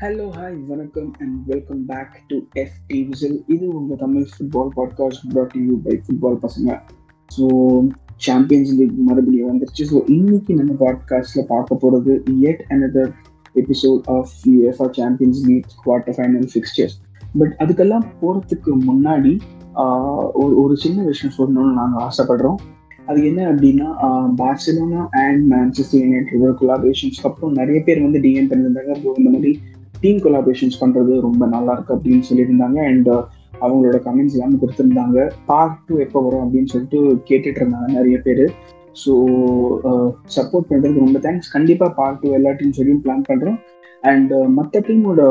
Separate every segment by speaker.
Speaker 1: Hello hi வணக்கம் and welcome back to FT whistle இது உங்கள் Tamil football podcast brought you by football பசங்க. So champions league மறுபடியும் வந்துருச்சு. ஸோ இன்னைக்கு நம்ம பாட்காஸ்ட்டில் பார்க்க போகிறது yet another episode of UEFA Champions League quarter final fixtures but அதுக்கெல்லாம் போகிறதுக்கு முன்னாடி ஒரு ஒரு சின்ன விஷயம் சொல்லணும்னு நாங்கள் ஆசைப்படுறோம். அது என்ன அப்படின்னா பார்சிலோனா அண்ட் மேன்செஸ்டர் யுனைடெட் கொலாபரேஷன்ஸ்க்கு அப்புறம் நிறைய பேர் வந்து டிஎம் பண்ணியிருந்தாங்க ஸோ இந்த மாதிரி டீம் கொலாபரேஷன்ஸ் பண்ணுறது ரொம்ப நல்லா இருக்கு அப்படின்னு சொல்லியிருந்தாங்க. அண்ட் uh, அவங்களோட கமெண்ட்ஸ் எல்லாமே கொடுத்துருந்தாங்க. பார்ட் டூ எப்போ வரும் அப்படின்னு சொல்லிட்டு கேட்டுட்டு இருந்தாங்க நிறைய பேர். ஸோ சப்போர்ட் uh, பண்ணுறதுக்கு ரொம்ப தேங்க்ஸ் கண்டிப்பாக பார்ட் டூ எல்லா டீம் சொல்லியும் பிளான் பண்ணுறோம் அண்ட் uh, மற்ற டீமோட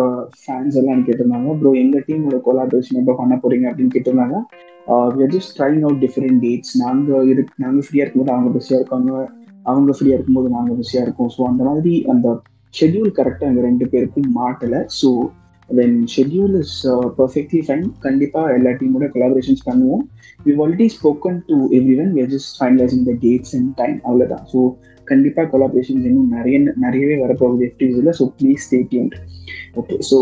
Speaker 1: ஃபேன்ஸ் எல்லாம் கேட்டிருந்தாங்க. ப்ரோ எங்கள் டீமோட கொலாபரேஷன் எப்போ பண்ண போறீங்க அப்படின்னு கேட்டிருந்தாங்க. Just trying out different dates நாங்கள் இரு நாங்கள் ஃப்ரீயாக இருக்கும்போது அவங்க பிஸியாக இருக்காங்க. அவங்க ஃப்ரீயாக இருக்கும்போது நாங்கள் பிஸியாக இருக்கோம். ஸோ அந்த மாதிரி அந்த ஷெட்யூல் கரெக்டாக எங்கள் ரெண்டு பேருக்கும் மாட்டலை. So when schedule is perfectly fine கண்டிப்பாக எல்லா டீமோட கொலாபரேஷன்ஸ் பண்ணுவோம். We already spoken to everyone we just finalising the dates and time அவ்வளோதான் ஸோ கண்டிப்பாக கொலாபரேஷன்ஸ் இன்னும் நிறைய நிறையவே வரப்போகுது எஃப்டிஸில் so please stay tuned okay so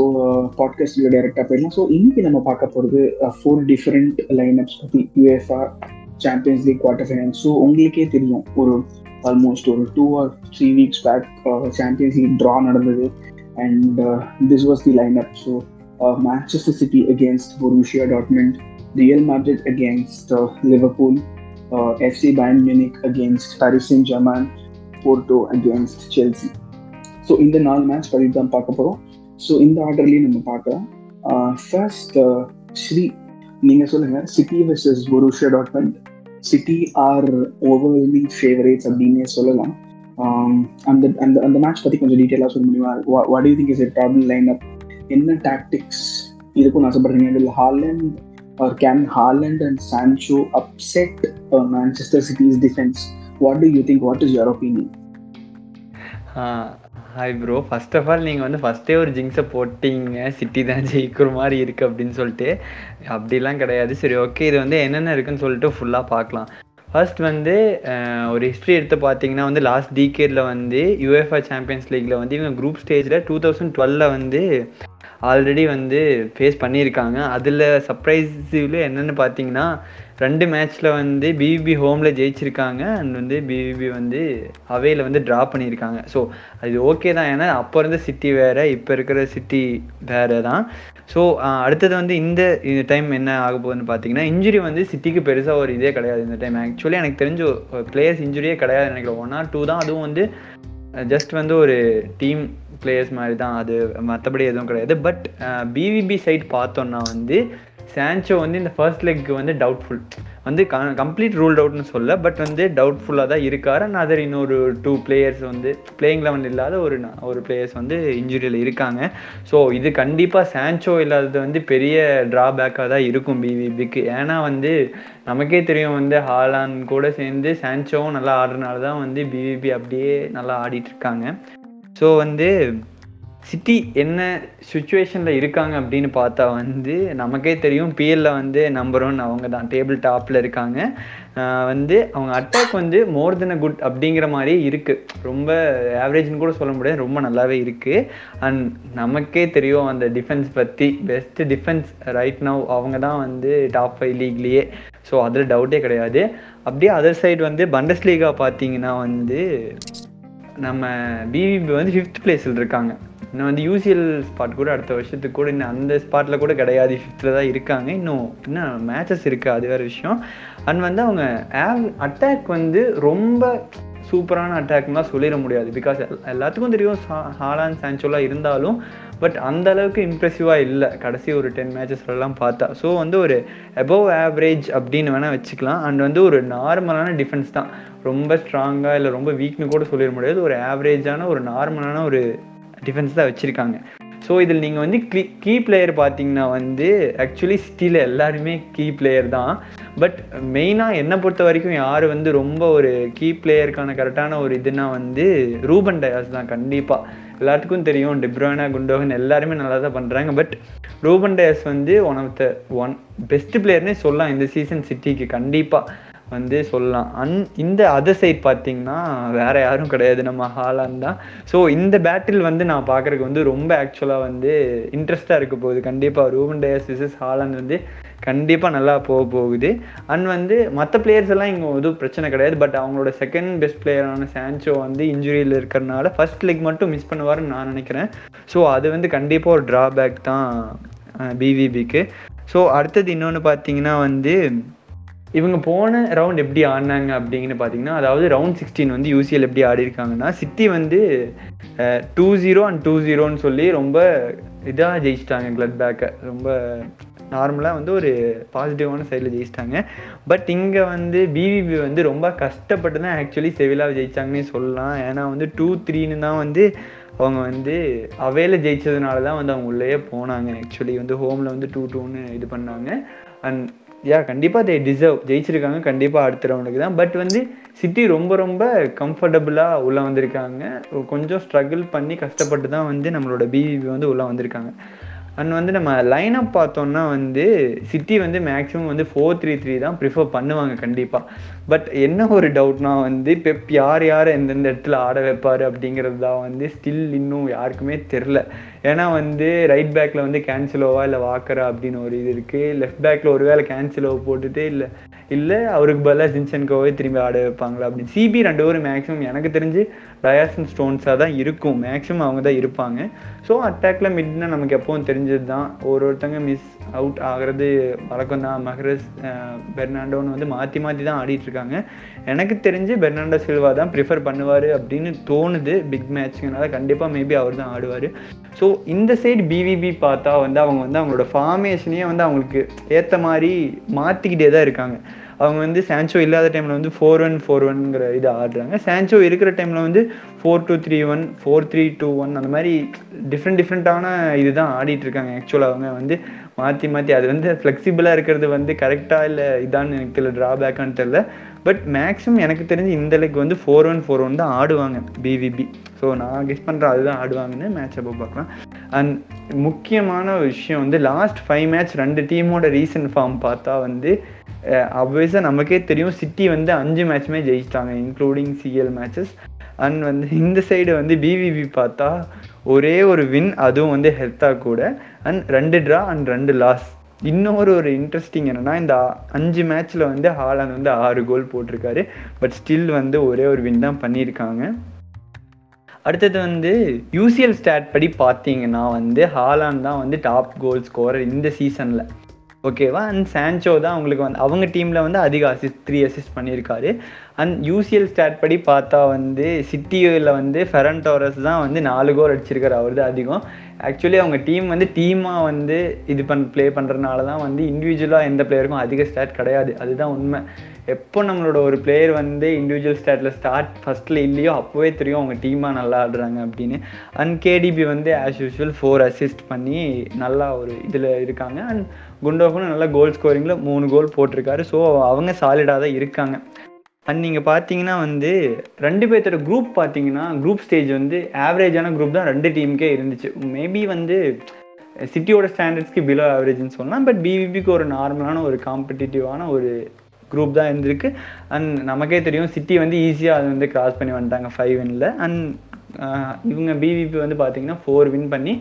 Speaker 1: பாட்காஸ்டில் டைரெக்டாக போயிடலாம். ஸோ இன்னைக்கு நம்ம பார்க்க போகிறது ஃபோர் டிஃப்ரெண்ட் லைனப்ஸ் பற்றி UEFA Champions League quarter final so உங்களுக்கே தெரியும். ஒரு ஆல்மோஸ்ட் ஒரு two or three weeks back champions league draw நடந்தது and this was the line up so Manchester City against Borussia Dortmund Real Madrid against Liverpool FC Bayern Munich against Paris Saint Germain Porto against Chelsea so இந்த நாலு match பற்றி தான் பார்க்க போகிறோம் so இந்த ஆர்டர்லேயும் நம்ம பார்க்கலாம். ஃபர்ஸ்ட் ஸ்ரீ நீங்கள் சொல்லுங்கள் City versus Borussia Dortmund City are overwhelming favourites அப்படின்னே சொல்லலாம். அந்த அந்த அந்த மேட்ச் பற்றி கொஞ்சம் டீட்டெயிலாக சொல்ல முடியுமா? What you think is a line up என்ன டாக்டிக்ஸ் இதுக்கும் நான் ஆசைப்படுறீங்க இதில் Haaland or can Haaland and Sancho upset Manchester City's defence what do you think what is your opinion
Speaker 2: hi bro first of all நீங்கள் வந்து ஃபஸ்ட்டே ஒரு ஜிங்ஸை போட்டிங்க. சிட்டி தான் ஜெயிக்கிற மாதிரி இருக்குது அப்படின்னு சொல்லிட்டு. அப்படிலாம் கிடையாது. சரி ஓகே இது வந்து என்னென்ன இருக்குன்னு சொல்லிட்டு ஃபுல்லாக பார்க்கலாம். ஃபர்ஸ்ட் வந்து ஒரு ஹிஸ்ட்ரி எடுத்து பார்த்தீங்கன்னா வந்து லாஸ்ட் டீகேடில் வந்து யூஎஃப்ஐ சாம்பியன்ஸ் லீக்கில் வந்து இவங்க குரூப் ஸ்டேஜில் டூ தௌசண்ட் டுவெலில் வந்து ஆல்ரெடி வந்து ஃபேஸ் பண்ணியிருக்காங்க. அதில் சர்ப்ரைசிவ்ல என்னென்னு பார்த்தீங்கன்னா ரெண்டு மேட்ச்சில் வந்து பிபிபி ஹோமில் ஜெயிச்சிருக்காங்க அண்ட் வந்து பிபிபி வந்து அவையில் வந்து ட்ரா பண்ணியிருக்காங்க. ஸோ அது ஓகே தான். ஏன்னா அப்போ இருந்த சிட்டி வேறு இப்போ இருக்கிற சிட்டி வேறு தான் ஸோ அடுத்தது வந்து இந்த டைம் என்ன ஆக போகுதுன்னு பார்த்தீங்கன்னா இன்ஜுரி வந்து சிட்டிக்கு பெருசாக ஒரு இதே கிடையாது இந்த டைம் ஆக்சுவலி எனக்கு தெரிஞ்ச பிளேயர்ஸ் இன்ஜுரியே கிடையாது நினைக்கிறேன். ஒன் ஆர் டூ தான். அதுவும் வந்து ஜஸ்ட் வந்து ஒரு டீம் பிளேயர்ஸ் மாதிரி தான் அது மற்றபடி எதுவும் கிடையாது. பட் பிவிபி சைட் பார்த்தோன்னா வந்து சான்சோ வந்து இந்த ஃபர்ஸ்ட் லெக் வந்து டவுட்ஃபுல் வந்து கம்ப்ளீட் ரூல்ட் அவுட்னு சொல்ல பட் வந்து டவுட்ஃபுல்லாக தான் இருக்கார். அண்ட் அதர் இன்னொரு டூ பிளேயர்ஸ் வந்து பிளேயிங் லெவன் இல்லாத ஒரு ஒரு பிளேயர்ஸ் வந்து இன்ஜுரியில் இருக்காங்க. ஸோ இது கண்டிப்பாக சான்சோ இல்லாதது வந்து பெரிய ட்ராபேக்காக தான் இருக்கும் பிவிபிக்கு ஏன்னா வந்து நமக்கே தெரியும் வந்து ஹாலான் கூட சேர்ந்து சான்சோவும் நல்லா ஆடுறனால தான் வந்து பிவிபி அப்படியே நல்லா ஆடிட்டு இருக்காங்க. ஸோ வந்து சிட்டி என்ன சுச்சுவேஷனில் இருக்காங்க அப்படின்னு பார்த்தா வந்து நமக்கே தெரியும். பிஎல்ல வந்து நம்பர் ஒன் அவங்க தான். டேபிள் டாப்பில் இருக்காங்க. வந்து அவங்க அட்டாக் வந்து மோர் தென் அ குட் அப்படிங்கிற மாதிரி இருக்குது ரொம்ப ஆவரேஜ்னு கூட சொல்ல முடியாது. ரொம்ப நல்லாவே இருக்குது அண்ட் நமக்கே தெரியும் அந்த டிஃபென்ஸ் பற்றி பெஸ்ட்டு டிஃபென்ஸ் ரைட் நவ் அவங்க தான் வந்து டாப் ஃபைவ் லீக்லேயே ஸோ அதில் டவுட்டே கிடையாது. அப்படியே அதர் சைடு வந்து பண்டஸ் லீகா பார்த்தீங்கன்னா வந்து நம்ம பிவிபி வந்து ஃபிஃப்த் பிளேஸில் இருக்காங்க. இன்னும் வந்து யூசிஎல் ஸ்பாட் கூட அடுத்த வருஷத்துக்கு கூட இன்னும் அந்த ஸ்பாட்டில் கூட கிடையாது. ஃபிஃப்த்தில் தான் இருக்காங்க. இன்னும் இன்னும் மேட்சஸ் இருக்குது அது வேறு விஷயம். அண்ட் வந்து அவங்க ஆவ் அட்டாக் வந்து ரொம்ப சூப்பரான அட்டாக்லாம் சொல்லிட முடியாது. பிகாஸ் எல்லாத்துக்கும் தெரியும். சா- ஹாலாண்ட் சான்சோலாம் இருந்தாலும் பட் அந்த அளவுக்கு இம்ப்ரெசிவாக இல்லை. கடைசி ஒரு டென் மேட்சஸ்லாம் பார்த்தா. ஸோ வந்து ஒரு அபவ் ஆவரேஜ் அப்படின்னு வேணால் வச்சுக்கலாம். அண்ட் வந்து ஒரு நார்மலான டிஃபென்ஸ் தான். ரொம்ப ஸ்ட்ராங்காக இல்லை ரொம்ப வீக்னு கூட சொல்லிட முடியாது. ஒரு ஆவரேஜான ஒரு நார்மலான ஒரு டிஃபென்ஸ் தான் வச்சுருக்காங்க. ஸோ இதில் நீங்கள் வந்து கீ கீ பிளேயர் பார்த்தீங்கன்னா வந்து ஆக்சுவலி சிட்டியில் எல்லாருமே கீ பிளேயர் தான். பட் மெயினாக என்னை பொறுத்த வரைக்கும் யார் வந்து ரொம்ப ஒரு கீ பிளேயருக்கான கரெக்டான ஒரு இதுனா வந்து ரூபன் டயாஸ் தான் கண்டிப்பாக எல்லாத்துக்கும் தெரியும் டிப்ரோனா குண்டோகன் எல்லாருமே நல்லா தான் பண்ணுறாங்க பட் ரூபன் டயாஸ் வந்து one of the one best பிளேயர்னே சொல்லலாம் இந்த சீசன் சிட்டிக்கு கண்டிப்பாக வந்து சொல்லலாம். அன் இந்த அதர் சைட் பார்த்தீங்கன்னா வேற யாரும் கிடையாது. நம்ம ஹாலான் தான். ஸோ இந்த பேட்டில் வந்து நான் பார்க்குறதுக்கு வந்து ரொம்ப ஆக்சுவலாக வந்து இன்ட்ரெஸ்டாக இருக்க போகுது. கண்டிப்பாக ரூபன் டயஸ் விசஸ் ஹாலான் வந்து கண்டிப்பாக நல்லா போக போகுது. அண்ட் வந்து மற்ற பிளேயர்ஸ் எல்லாம் இங்கே எதுவும் பிரச்சனை கிடையாது. பட் அவங்களோட செகண்ட் பெஸ்ட் பிளேயரான சான்சோ வந்து இன்ஜுரியில் இருக்கிறனால ஃபர்ஸ்ட் லெக் மட்டும் மிஸ் பண்ணுவாருன்னு நான் நினைக்கிறேன். ஸோ அது வந்து கண்டிப்பாக ஒரு ட்ராபேக் தான் பிவிபிக்கு ஸோ அடுத்தது இன்னொன்று பார்த்தீங்கன்னா வந்து இவங்க போன ரவுண்ட் எப்படி ஆடினாங்க அப்படிங்கன்னு பார்த்தீங்கன்னா அதாவது ரவுண்ட் சிக்ஸ்டீன் வந்து யூசிஎல் எப்படி ஆடி இருக்காங்கன்னா சிட்டி வந்து டூ ஜீரோ அண்ட் டூ ஜீரோன்னு சொல்லி ரொம்ப இதாக ஜெயிச்சிட்டாங்க கிளட் பேக்கை ரொம்ப நார்மலாக வந்து ஒரு பாசிட்டிவான சைடில் ஜெயிச்சிட்டாங்க. பட் இங்கே வந்து பிவிபி வந்து ரொம்ப கஷ்டப்பட்டு தான் ஆக்சுவலி செவிலாவை ஜெயிச்சாங்கன்னே சொல்லலாம். ஏன்னா வந்து டூ த்ரீன்னு தான் வந்து அவங்க வந்து அவையில் ஜெயிச்சதுனால தான் வந்து அவங்க உள்ளேயே போனாங்க. ஆக்சுவலி வந்து ஹோமில் வந்து டூ டூன்னு இது பண்ணாங்க. அண்ட் யா கண்டிப்பாக தே டிசர்வ் ஜெயிச்சிருக்காங்க கண்டிப்பாக அடுத்த ரவுண்டுக்கு தான். பட் வந்து சிட்டி ரொம்ப ரொம்ப கம்ஃபர்டபுளாக உள்ளே வந்திருக்காங்க. கொஞ்சம் ஸ்ட்ரகிள் பண்ணி கஷ்டப்பட்டு தான் வந்து நம்மளோட பிவிபி வந்து உள்ளே வந்திருக்காங்க. அண்ட் வந்து நம்ம லைனப் பார்த்தோம்னா வந்து சிட்டி வந்து மேக்ஸிமம் வந்து ஃபோர் த்ரீ த்ரீ தான் ப்ரிஃபர் பண்ணுவாங்க கண்டிப்பாக பட் என்ன ஒரு டவுட்னா வந்து பெப் யார் யார் எந்தெந்த இடத்துல ஆட வைப்பார் அப்படிங்கிறது தான் வந்து ஸ்டில் இன்னும் யாருக்குமே தெரில ஏன்னா வந்து ரைட் பேக்கில் வந்து கேன்சலோவா இல்லை வாக்கரா அப்படின்னு ஒரு இது இருக்குது லெஃப்ட் பேக்கில் ஒரு வேளை கேன்சலோவை போட்டுட்டு இல்லை இல்லை அவருக்கு பதிலாக ஜின்சன்கோவே திரும்பி ஆட வைப்பாங்களா அப்படின்னு. சிபி ரெண்டு பேரும் மேக்ஸிமம் எனக்கு தெரிஞ்சு டயாசன் ஸ்டோன்ஸாக தான் இருக்கும். மேக்ஸிமம் அவங்க தான் இருப்பாங்க. ஸோ அட்டாக்ல மிட்னா நமக்கு எப்பவும் தெரிஞ்சது தான் ஒரு ஒருத்தங்க மிஸ் அவுட் ஆகிறது வழக்கம் தான். மஹரஸ் பெர்னாண்டோன்னு வந்து மாற்றி மாற்றி தான் ஆடிட்டுருக்காங்க எனக்கு தெரிஞ்சு பெர்னாண்டோ சில்வா தான் ப்ரிஃபர் பண்ணுவார் அப்படின்னு தோணுது. பிக் மேட்ச்னால கண்டிப்பாக மேபி அவர் தான் ஆடுவார். ஸோ இந்த சைடு பிவிபி பார்த்தா வந்து அவங்க வந்து அவங்களோட ஃபார்மேஷனையே வந்து அவங்களுக்கு ஏற்ற மாதிரி மாற்றிக்கிட்டே தான் இருக்காங்க. அவங்க வந்து சான்சோ இல்லாத டைமில் வந்து ஃபோர் ஒன் ஃபோர் ஒன்ங்கிற இது ஆடுறாங்க. சான்சோ இருக்கிற டைமில் வந்து four two three one four three two one அந்த மாதிரி டிஃப்ரெண்ட் டிஃப்ரெண்ட்டான இதுதான் ஆடிட்டு இருக்காங்க. ஆக்சுவலாக அவங்க வந்து மாற்றி மாற்றி அது வந்து ஃப்ளெக்சிபிளாக இருக்கிறது வந்து கரெக்டாக இல்லை இதான்னு எனக்கு தெரியல ட்ராபேக்கான்னு தெரியல. பட் மேக்ஸிமம் எனக்கு தெரிஞ்சு இந்த லெக் வந்து ஃபோர் ஒன் ஃபோர் ஒன் தான் ஆடுவாங்க பிவிபி ஸோ நான் கெஸ் பண்ணுறேன் அதுதான் ஆடுவாங்கன்னு மேட்ச் அப்போ பார்க்கலாம். அண்ட் முக்கியமான விஷயம் வந்து லாஸ்ட் ஃபைவ் மேட்ச் ரெண்டு டீமோட ரீசன்ட் ஃபார்ம் பார்த்தா வந்து அப்வைஸாக நமக்கே தெரியும் சிட்டி வந்து அஞ்சு மேட்ச்மே ஜெயிச்சிட்டாங்க இன்க்ளூடிங் சிஎல் மேட்சஸ் அண்ட் வந்து இந்த சைடு வந்து பிவிபி பார்த்தா ஒரே ஒரு வின் அதுவும் வந்து ஹெல்த்தாக கூட. அண்ட் ரெண்டு ட்ரா அண்ட் ரெண்டு லாஸ் இன்னொரு ஒரு இன்ட்ரெஸ்டிங் என்னென்னா இந்த அஞ்சு மேட்ச்சில் வந்து ஹாலாந்து வந்து ஆறு கோல் போட்டிருக்காரு. பட் ஸ்டில் வந்து ஒரே ஒரு வின் தான் பண்ணியிருக்காங்க. அடுத்தது வந்து யூசிஎல் ஸ்டாட் படி பார்த்தீங்கன்னா வந்து ஹாலான் தான் வந்து டாப் கோல் ஸ்கோரர் இந்த சீசனில் ஓகேவா? அண்ட் சான்சோ தான் அவங்களுக்கு வந்து அவங்க டீமில் வந்து அதிக அசிஸ்ட் த்ரீ அசிஸ்ட் பண்ணியிருக்காரு. அண்ட் யூசிஎல் ஸ்டாட் படி பார்த்தா வந்து சிட்டியில் வந்து ஃபெரன் டோரஸ் தான் வந்து நாலு கோல் அடிச்சிருக்காரு. அவர் தான் அதிகம். ஆக்சுவலி அவங்க டீம் வந்து டீமாக வந்து இது பண் ப்ளே பண்ணுறதுனால தான் வந்து இண்டிவிஜுவலாக எந்த பிளேயருக்கும் அதிக ஸ்டாட் கிடையாது. அதுதான் உண்மை. எப்போ நம்மளோட ஒரு பிளேயர் வந்து இண்டிவிஜுவல் ஸ்டாட்டில் ஸ்டார்ட் ஃபஸ்ட்டில் இல்லையோ அப்போவே தெரியும் அவங்க டீமாக நல்லா ஆடுறாங்க அப்படின்னு. அண்ட் கேடிபி வந்து ஆஸ் யூஷுவல் ஃபோர் அசிஸ்ட் பண்ணி நல்லா ஒரு இதில் இருக்காங்க. அண்ட் குண்டோகனும் நல்லா கோல் ஸ்கோரிங்கில் மூணு கோல் போட்டிருக்காரு. ஸோ அவங்க சாலிடாக தான் இருக்காங்க. அண்ட் நீங்கள் பார்த்தீங்கன்னா வந்து ரெண்டு பேர்த்தோட குரூப் பார்த்தீங்கன்னா குரூப் ஸ்டேஜ் வந்து ஆவரேஜான குரூப் தான் ரெண்டு டீமுக்கே இருந்துச்சு. மேபி வந்து சிட்டியோட ஸ்டாண்டர்ட்ஸ்க்கு பிலோ ஆவரேஜ்னு சொல்லலாம். பட் பிவிபிக்கு ஒரு நார்மலான ஒரு காம்படிட்டிவான ஒரு குரூப் தான் இருந்திருக்கு. அண்ட் நமக்கே தெரியும் சிட்டி வந்து ஈஸியாக அது வந்து கிராஸ் பண்ணி வந்துட்டாங்க ஃபைவ் வின்ல அண்ட் இவங்க பிவிபி வந்து பார்த்தீங்கன்னா ஃபோர் வின் பண்ணி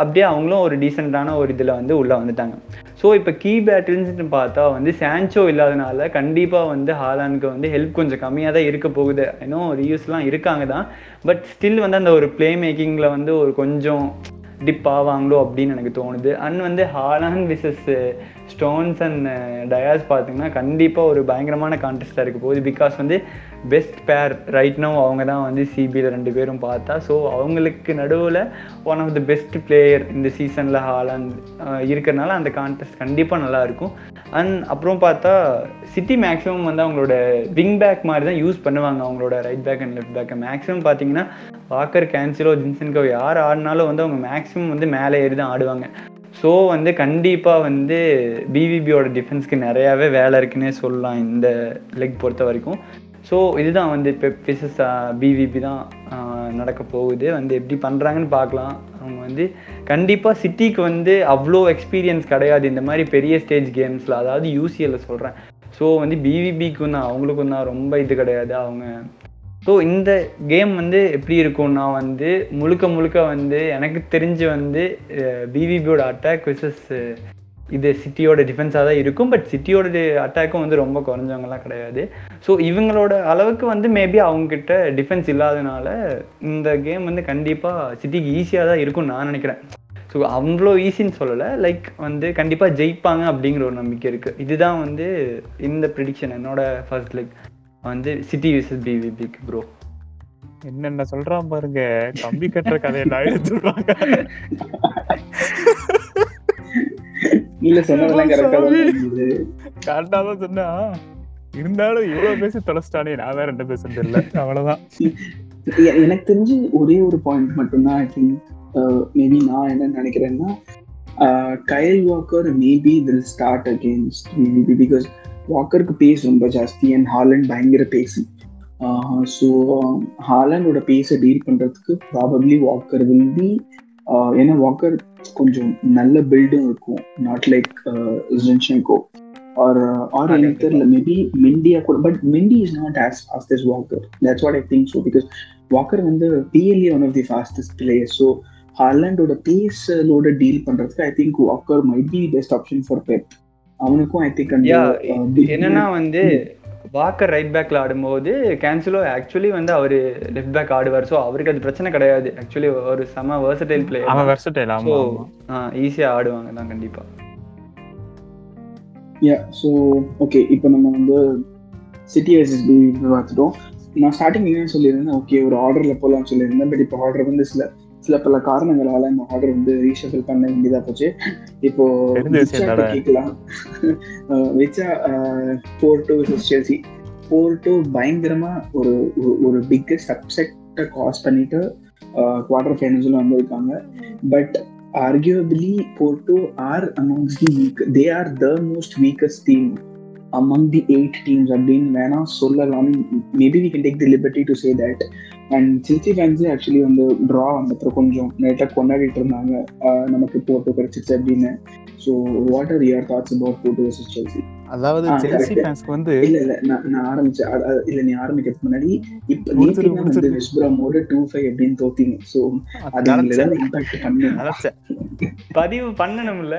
Speaker 2: அப்படியே அவங்களும் ஒரு டீசெண்டான ஒரு இதில் வந்து உள்ளே வந்துட்டாங்க. ஸோ இப்போ கீ பேட்டில்ஸ்னு பார்த்தா வந்து சான்சோ இல்லாதனால கண்டிப்பாக வந்து ஹாலானுக்கு வந்து ஹெல்ப் கொஞ்சம் கம்மியாக தான் இருக்க போகுது. இன்னும் ரீயூஸ்லாம் இருக்காங்க தான். பட் ஸ்டில் வந்து அந்த ஒரு ப்ளே மேக்கிங்கில் வந்து ஒரு கொஞ்சம் டிப் ஆவாங்களோ அப்படின்னு எனக்கு தோணுது. அண்ட் வந்து Haaland versus Stones and Dias பார்த்தீங்கன்னா கண்டிப்பாக ஒரு பயங்கரமான கான்டெஸ்ட்டாக இருக்க போகுது. பிகாஸ் வந்து பெஸ்ட் பேர் ரைட் நோ அவங்க தான் வந்து சிபியில் ரெண்டு பேரும் பார்த்தா. ஸோ அவங்களுக்கு நடுவில் one of the best player இந்த சீசனில் ஹாலாந்து இருக்கிறனால அந்த கான்டெஸ்ட் கண்டிப்பாக நல்லாயிருக்கும். அண்ட் அப்புறம் பார்த்தா சிட்டி மேக்ஸிமம் வந்து அவங்களோட விங் பேக் மாதிரி தான் யூஸ் பண்ணுவாங்க அவங்களோட ரைட் பேக் அண்ட் லெஃப்ட் பேக்கை மேக்ஸிமம் பார்த்தீங்கன்னா வாக்கர் கேன்சிலோ ஜின்சன்கோ யார் ஆடினாலும் வந்து அவங்க மேக்ஸிமம் வந்து மேலே ஏறி தான் ஆடுவாங்க. ஸோ வந்து கண்டிப்பாக வந்து பிவிபியோட டிஃபென்ஸ்க்கு நிறையாவே வேலை இருக்குன்னே சொல்லலாம் இந்த லெக் பொறுத்த வரைக்கும். ஸோ இதுதான் வந்து இப்போ பிசஸ் பிவிபி தான் நடக்க போகுது. வந்து எப்படி பண்ணுறாங்கன்னு பார்க்கலாம். அவங்க வந்து கண்டிப்பாக சிட்டிக்கு வந்து அவ்வளோ எக்ஸ்பீரியன்ஸ் கிடையாது. இந்த மாதிரி பெரிய ஸ்டேஜ் கேம்ஸில் அதாவது யூசிஎல்ல சொல்கிறேன் ஸோ வந்து பிவிபிக்கும் தான் அவங்களுக்கும் தான் ரொம்ப இது கிடையாது அவங்க. ஸோ இந்த கேம் வந்து எப்படி இருக்கும்னா வந்து முழுக்க முழுக்க வந்து எனக்கு தெரிஞ்சு வந்து பிவிபியோட அட்டாக் விசஸ் இது சிட்டியோட டிஃபென்ஸாக தான் இருக்கும் பட் சிட்டியோட அட்டாக்கும் வந்து ரொம்ப குறைஞ்சவங்கலாம் கிடையாது. ஸோ இவங்களோட அளவுக்கு வந்து மேபி அவங்கக்கிட்ட டிஃபென்ஸ் இல்லாதனால இந்த கேம் வந்து கண்டிப்பாக சிட்டிக்கு ஈஸியாக தான் இருக்கும்னு நான் நினைக்கிறேன். ஸோ அவ்வளோ ஈஸின்னு சொல்லலை. லைக் வந்து கண்டிப்பாக ஜெயிப்பாங்க அப்படிங்கிற ஒரு நம்பிக்கை இருக்குது இதுதான் வந்து இந்த ப்ரிடிக்ஷன் என்னோட ஃபர்ஸ்ட் லைக் வந்து சிட்டி விசஸ் பிவிபிக்கு ப்ரோ
Speaker 3: என்னென்ன சொல்றான் பாருங்க. கம்பி கட்டுற கதையை நான்
Speaker 1: இல்ல சொன்னதெல்லாம் கரெக்டா
Speaker 3: கரெக்டா தான் சொன்னா. இருந்தாலும் இவ்வளவு பேசி தொலைச்சிட்டானே நான் வேற ரெண்டு பேச தெரியல. அவ்வளவுதான்.
Speaker 1: எனக்கு தெரிஞ்சு ஒரே ஒரு பாயிண்ட் மட்டும்தான் ஐ திங்க் மேபி நான் என்ன நினைக்கிறேன்னா Kyle Walker maybe will start against BVB because வாக்கருக்கு pace ரொம்ப ஜாஸ்தி அண்ட் ஹாலண்ட் பயங்கர பேசி ஸோ ஹாலண்டோட பேஸை டீல் பண்றதுக்கு ப்ராபப்ளி வாக்கர் வில் பி ஏன்னா வாக்கர் கொஞ்சம் நல்ல பில்டும் இருக்கும். Not like Zinchenko or or எனக்கு தெரியல மேபி மெண்டியா கூட. But Mendy is not as fast as Walker that's what I think so because Walker வந்து PLA one of the fastest player so ஹார்லாண்டோட பேஸோட டீல் பண்றதுக்கு I think Walker might be best option for Pep அவனுக்கும் I think
Speaker 2: yeah என்னன்னா வந்து Walker right பேக்ல ஆடும்போது Cancelo actually வந்து அவர் லெஃப்ட் பேக் ஆடுவார். ஸோ அவருக்கு அது பிரச்சனை கிடையாது. ஆக்சுவலி ஒரு செம வேர்சடைல் பிளேயர்
Speaker 3: அவன் வெர்சடைல்
Speaker 2: ஸோ
Speaker 3: ஆமா.
Speaker 2: ஈஸியாக ஆடுவாங்க தான் கண்டிப்பாக
Speaker 1: யா ஸோ ஓகே இப்போ நம்ம வந்து சிட்டி வர்சஸ் பி பார்த்துட்டோம். நான் ஸ்டார்டிங் என்ன சொல்லியிருந்தேன் ஓகே ஒரு ஆர்டரில் போகலாம்னு சொல்லியிருந்தேன். பட் இப்போ ஆர்டர் வந்து சில சில பல காரணங்களால இந்த ஆர்டர் வந்து ரீஷஃபில் பண்ண வேண்டியதா போச்சு இப்போ. கேட்கலாம் விச்சா four two Chelsea four two பயங்கரமா ஒரு ஒரு- பிக்கஸ்ட் அப்செக்டை காஸ் பண்ணிட்டு குவார்டர் ஃபைனல்ஸ்ல வந்திருக்காங்க but arguably Porto are amongst the weak. They are the most weakest team among the eight teams. அப்படின்னு வேணா சொல்லலாம் maybe we can take the liberty to say that and Chelsea ஃபேன்ஸே actually வந்து draw வந்தப்பறம் கொஞ்சம் லைட்டாக கொண்டாடிட்டு இருந்தாங்க. ஆஹ் நமக்கு போர்ட்டோ கிடைச்சிச்சு அப்படின்னு. So what are your thoughts about Porto versus Chelsea
Speaker 3: அதாவது செல்சி. ஃபேன்ஸ்க்கு வந்து
Speaker 1: இல்ல இல்ல நான் நான் ஆரம்பிச்சேன் இல்ல நீ ஆரம்பிக்கிறதுக்கு முன்னாடி இப்ப நேற்று வந்து
Speaker 3: முடிச்சிரு.
Speaker 1: வெஸ்ட்பிராமோட டூ ஃபைவ் அப்படின்னு தோத்தீங்க. ஸோ அது உங்களை
Speaker 3: நினைச்சேன்
Speaker 1: ஏதாவது இம்பாக்ட் பண்ணு
Speaker 3: நினைச்சேன்.
Speaker 2: பதிவு பண்ணணும்ல.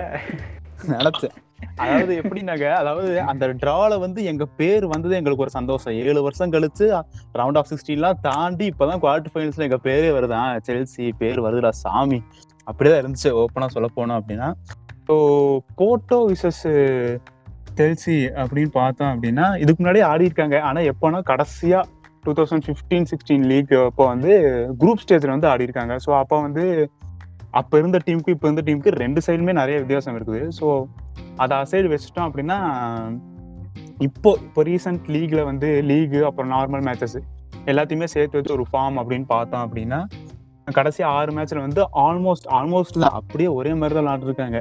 Speaker 3: நினைச்சேன். அதாவது எப்படின்னாங்க அதாவது அந்த டிரால வந்து எங்க பேர் வந்தது எங்களுக்கு ஒரு சந்தோஷம். ஏழு வருஷம் கழிச்சு ரவுண்ட் ஆஃப் சிக்ஸ்டீன்லாம் தாண்டி இப்பதான் குவார்டர் ஃபைனல்ஸ்ல எங்க பேரே வருதான் செல்சி பேர் வருதுடா சாமி. அப்படிதான் இருந்துச்சு ஓப்பனா சொல்ல போனோம் அப்படின்னா. ஸோ போட்டோ விசஸ் செல்சி அப்படின்னு பார்த்தோம் அப்படின்னா இதுக்கு முன்னாடி ஆடி இருக்காங்க ஆனா எப்போனா கடைசியா two thousand fifteen sixteen league அப்போ வந்து குரூப் ஸ்டேஜ்ல வந்து ஆடி இருக்காங்க ஸோ அப்போ வந்து அப்போ இருந்த டீமுக்கு இப்போ இருந்த டீமுக்கு ரெண்டு சைடுமே நிறைய வித்தியாசம் இருக்குது. ஸோ அதை அசைடு வச்சுட்டோம் அப்படின்னா இப்போ இப்போ ரீசெண்ட் லீக்ல வந்து லீகு அப்புறம் நார்மல் மேட்சஸ் எல்லாத்தையுமே சேர்த்து வச்சு ஒரு ஃபார்ம் அப்படின்னு பார்த்தோம் அப்படின்னா கடைசி ஆறு மேட்ச்ல வந்து ஆல்மோஸ்ட் ஆல்மோஸ்ட் அப்படியே ஒரே மாதிரி தான் விளாண்டுருக்காங்க.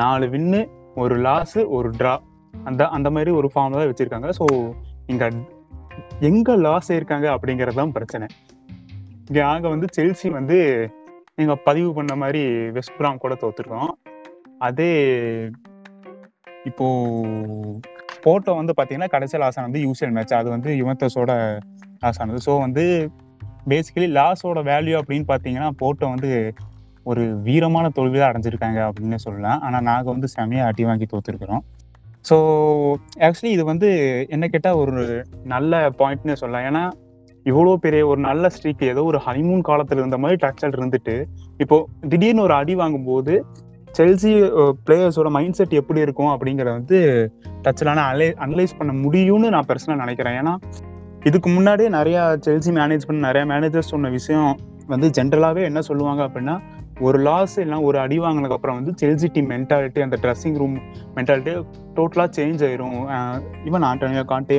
Speaker 3: நாலு வின்னு ஒரு லாஸ் ஒரு ட்ரா அந்த அந்த மாதிரி ஒரு ஃபார்ம் தான் வச்சிருக்காங்க. ஸோ இங்க எங்க லாஸ் ஆயிருக்காங்க அப்படிங்கிறது தான் பிரச்சனை. இங்க நாங்க வந்து செல்சி வந்து நீங்க பதிவு பண்ண மாதிரி வெஸ்ட் பிராம் கூட தோத்துருக்கோம். அதே இப்போ போட்டோ வந்து பார்த்தீங்கன்னா கடைசி லாஸ் ஆனது யூசியல் மேட்ச் அது வந்து யுவத்தஸோட லாஸ் ஆனது. ஸோ வந்து பேசிக்கலி லாஸோட வேல்யூ அப்படின்னு பார்த்தீங்கன்னா போட்டோ வந்து ஒரு வீரமான தோல்வி தான் அடைஞ்சிருக்காங்க அப்படின்னு சொல்லலாம். ஆனால் நாங்கள் வந்து செமையாக அடி வாங்கி தோத்துருக்குறோம். ஸோ ஆக்சுவலி இது வந்து என்ன கேட்டால் ஒரு நல்ல பாயிண்ட்னு சொல்லலாம். ஏன்னா இவ்வளோ பெரிய ஒரு நல்ல ஸ்ட்ரீக் ஏதோ ஒரு ஹனிமூன் காலத்தில் இருந்த மாதிரி டச்சல் இருந்துட்டு இப்போ திடீர்னு ஒரு அடி வாங்கும்போது செல்சி பிளேயர்ஸோட மைண்ட் செட் எப்படி இருக்கும் அப்படிங்கிறத வந்து டச்சிலான அலை அனலைஸ் பண்ண முடியும்னு நான் பர்சனலாக நினைக்கிறேன். ஏன்னா இதுக்கு முன்னாடியே நிறையா செல்சி மேனேஜ் பண்ண நிறையா மேனேஜர்ஸ் சொன்ன விஷயம் வந்து ஜென்ரலாகவே என்ன சொல்லுவாங்க அப்படின்னா ஒரு லாஸ் எல்லாம் ஒரு அடி வாங்கினதுக்கு அப்புறம் வந்து செல்சி டீம் மென்டாலிட்டி அந்த ட்ரெஸ்ஸிங் ரூம் மென்டாலிட்டி டோட்டலாக சேஞ்ச் ஆயிரும். ஈவன் ஆண்டோனியோ காண்டே